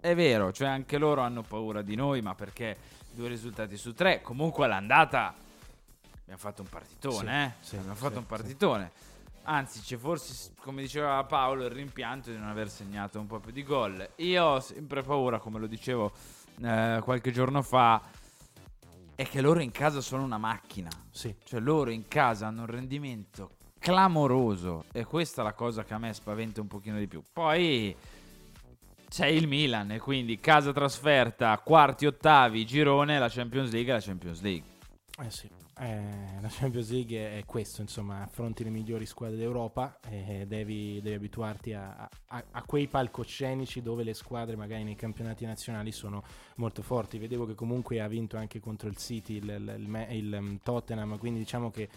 è vero, cioè anche loro hanno paura di noi, ma perché due risultati su tre. Comunque all'andata abbiamo fatto un partitone, Sì, eh? sì, abbiamo sì, fatto un sì. partitone. Anzi, c'è forse, come diceva Paolo, il rimpianto di non aver segnato un po' più di gol. Io ho sempre paura, come lo dicevo eh, qualche giorno fa, è che loro in casa sono una macchina. Sì. Cioè loro in casa hanno un rendimento clamoroso e questa è la cosa che a me spaventa un pochino di più. Poi c'è il Milan e quindi casa trasferta, quarti, ottavi, girone, la Champions League è la Champions League. Eh sì, eh, la Champions League è questo, insomma, affronti le migliori squadre d'Europa e devi, devi abituarti a, a- a quei palcoscenici dove le squadre magari nei campionati nazionali sono molto forti. Vedevo che comunque ha vinto anche contro il City, il, il- il il, um, Tottenham, quindi diciamo che,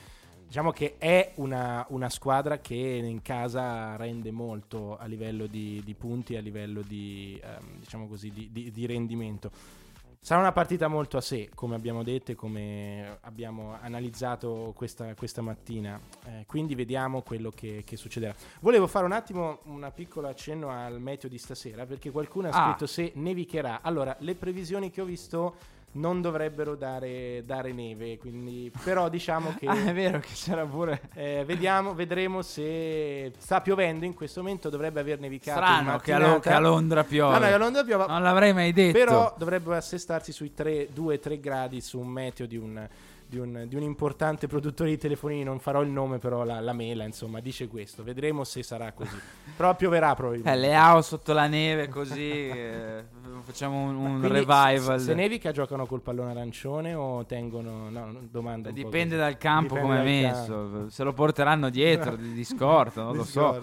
diciamo che è una, una squadra che in casa rende molto a livello di, di punti, a livello di, ehm, diciamo così, di- di rendimento. Sarà una partita molto a sé, come abbiamo detto e come abbiamo analizzato questa, questa mattina. Eh, quindi vediamo quello che, che succederà. Volevo fare un attimo un piccolo accenno al meteo di stasera, perché qualcuno ha Ah. scritto se nevicherà. Allora, le previsioni che ho visto non dovrebbero dare, dare neve, quindi, però diciamo che... Ah, è vero che c'era pure... Eh, vediamo, vedremo se sta piovendo in questo momento, dovrebbe aver nevicato. Strano che a, che a Londra piove. No, che a Londra piove. Non l'avrei mai detto. Però dovrebbe assestarsi sui 2-3 gradi su un meteo di un, di, un, di un importante produttore di telefonini. Non farò il nome, però la, la mela, insomma, dice questo. Vedremo se sarà così. però pioverà Eh, probabilmente. le AO sotto la neve così eh, facciamo un, un revival. Se nevica giocano col pallone arancione o tengono... No, domanda Dipende dal campo Dipende come è messo. campo. Se lo porteranno dietro di, di scorta, non lo so.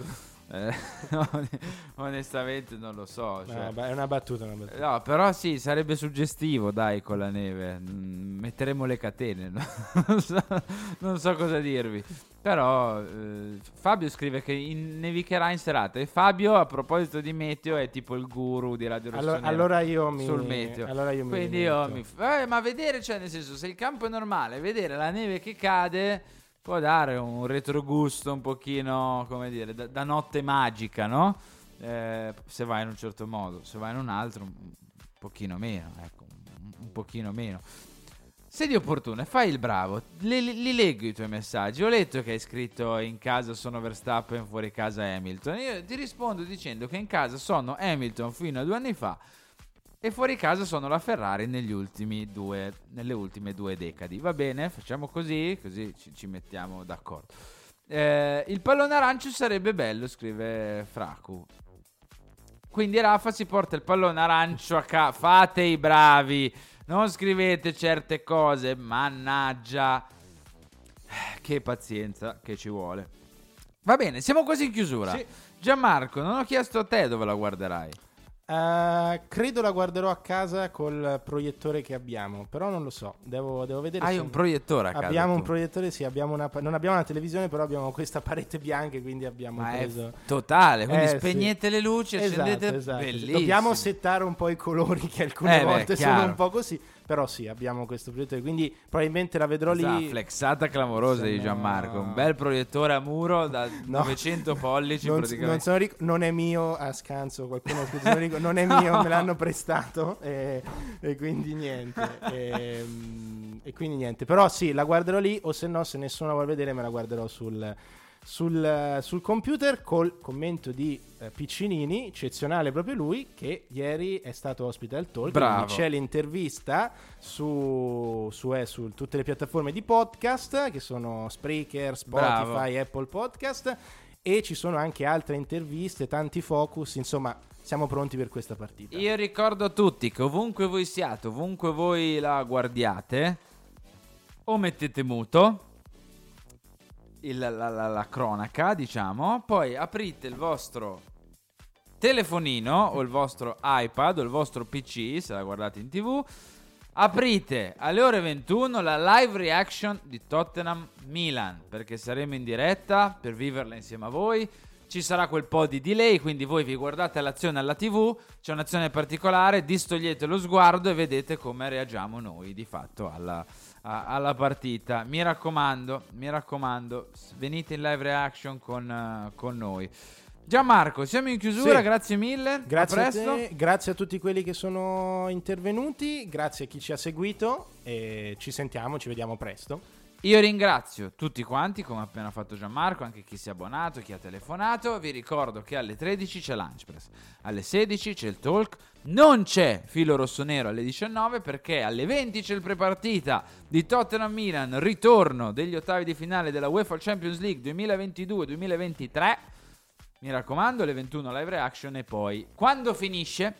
Eh, onestamente non lo so. cioè. No, è una battuta, una battuta. No, però sì, sarebbe suggestivo, dai, con la neve. Mm, metteremo le catene. no? non, so, non so cosa dirvi. Però eh, Fabio scrive che in- nevicherà in serata. E Fabio, a proposito di meteo, è tipo il guru di Radio Allora- Rossonera allora io mi- sul meteo. allora io mi Quindi io rimetto. mi eh, ma vedere, cioè, nel senso, se il campo è normale, vedere la neve che cade può dare un retrogusto un pochino, come dire, da, da notte magica, no? Eh, se vai in un certo modo, se vai in un altro, un pochino meno, ecco, un, pochino meno. Se di opportuno, fai il bravo, li, li- li leggo i tuoi messaggi. Ho letto che hai scritto in casa sono Verstappen, fuori casa Hamilton. Io ti rispondo dicendo che in casa sono Hamilton fino a due anni fa e fuori casa sono la Ferrari negli ultimi due, nelle ultime due decadi. Va bene, facciamo così, così ci, ci mettiamo d'accordo. Eh, il pallone arancio sarebbe bello, scrive Fracu. Quindi Rafa si porta il pallone arancio a casa. Fate i bravi. Non scrivete certe cose. Mannaggia. Che pazienza che ci vuole. Va bene, siamo quasi in chiusura. Sì. Gianmarco, non ho chiesto a te dove la guarderai. Eh, credo la guarderò a casa col proiettore che abbiamo, però non lo so, devo, devo vedere. Hai un proiettore a casa, Abbiamo un tu? proiettore, sì, abbiamo una, non abbiamo una televisione, però abbiamo questa parete bianca, quindi abbiamo Ma preso... totale, quindi Eh, sì. spegnete le luci, accendete... Esatto, esatto. Bellissimo. Dobbiamo settare un po' i colori che alcune Eh beh, volte sono chiaro. un po' così, però sì, abbiamo questo proiettore, quindi probabilmente la vedrò Questa lì... flexata clamorosa di Sono- Gianmarco. Un bel proiettore a muro da No. 900 pollici non, praticamente. non sono ric- non è mio a scanso, qualcuno scritto, non ric- non è mio, me l'hanno prestato e, e quindi niente. Ehm, E, quindi niente, però sì, la guarderò lì o se no, se nessuno la vuole vedere me la guarderò sul, sul, sul computer col commento di eh, Piccinini, eccezionale proprio lui, che ieri è stato ospite al talk. Bravo. C'è l'intervista su, su, eh, su tutte le piattaforme di podcast che sono Spreaker, Spotify, Bravo. Apple Podcast e ci sono anche altre interviste, tanti focus, insomma siamo pronti per questa partita. Io ricordo a tutti che ovunque voi siate, ovunque voi la guardiate, o mettete muto il- la, la- la cronaca, diciamo, poi aprite il vostro telefonino o il vostro iPad o il vostro PC, se la guardate in tv, aprite alle ore 21 la live reaction di Tottenham Milan, perché saremo in diretta per viverla insieme a voi. ci sarà quel po' di delay, quindi voi vi guardate l'azione alla TV, c'è un'azione particolare, distogliete lo sguardo e vedete come reagiamo noi di fatto alla, a- alla partita. Mi raccomando, mi raccomando, venite in live reaction con, eh, con noi. Gianmarco, siamo in chiusura, Sì. grazie mille. Grazie a te, grazie a tutti quelli che sono intervenuti, grazie a chi ci ha seguito e ci sentiamo, ci vediamo presto. Io ringrazio tutti quanti, come ha appena fatto Gianmarco, anche chi si è abbonato, chi ha telefonato. Vi ricordo che alle 13 c'è Lunchpress, alle 16 c'è il talk, non c'è filo rossonero alle 19 perché alle 20 c'è il prepartita di Tottenham Milan, ritorno degli ottavi di finale della UEFA Champions League 2022-2023. Mi raccomando, alle 21 live reaction e poi quando finisce,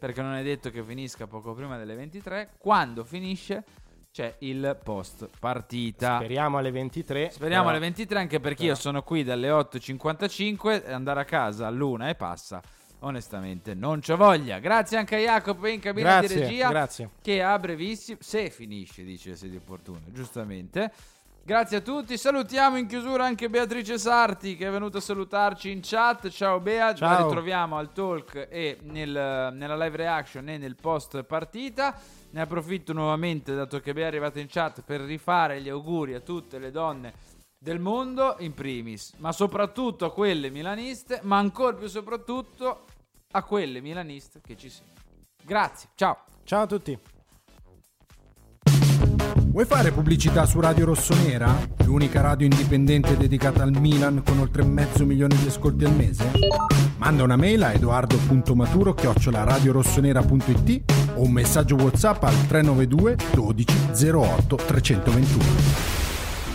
perché non è detto che finisca poco prima delle 23, quando finisce c'è il post partita. Speriamo alle 23. Speriamo però- alle 23 anche perché però- io sono qui dalle 8.55 e andare a casa all'una e passa. Onestamente non c'ho voglia. Grazie anche a Jacopo in cabina di Grazie, regia. grazie. Che a brevissimo, se finisce, dice se di opportuno, giustamente. Grazie a tutti. Salutiamo in chiusura anche Beatrice Sarti che è venuta a salutarci in chat. Ciao Bea, Ciao. ritroviamo al talk e nel- nella live reaction e nel post partita. Ne approfitto nuovamente, dato che Bea è arrivata in chat, per rifare gli auguri a tutte le donne del mondo, in primis, ma soprattutto a quelle milaniste, ma ancora più soprattutto a quelle milaniste che ci seguono. Grazie, ciao. Ciao a tutti. Vuoi fare pubblicità su Radio Rossonera? L'unica radio indipendente dedicata al Milan con oltre mezzo milione di ascolti al mese? Manda una mail a edoardo.maturo radiorossonera.it o un messaggio WhatsApp al 392 12 08 321.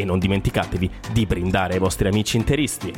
e non dimenticatevi di brindare ai vostri amici interisti.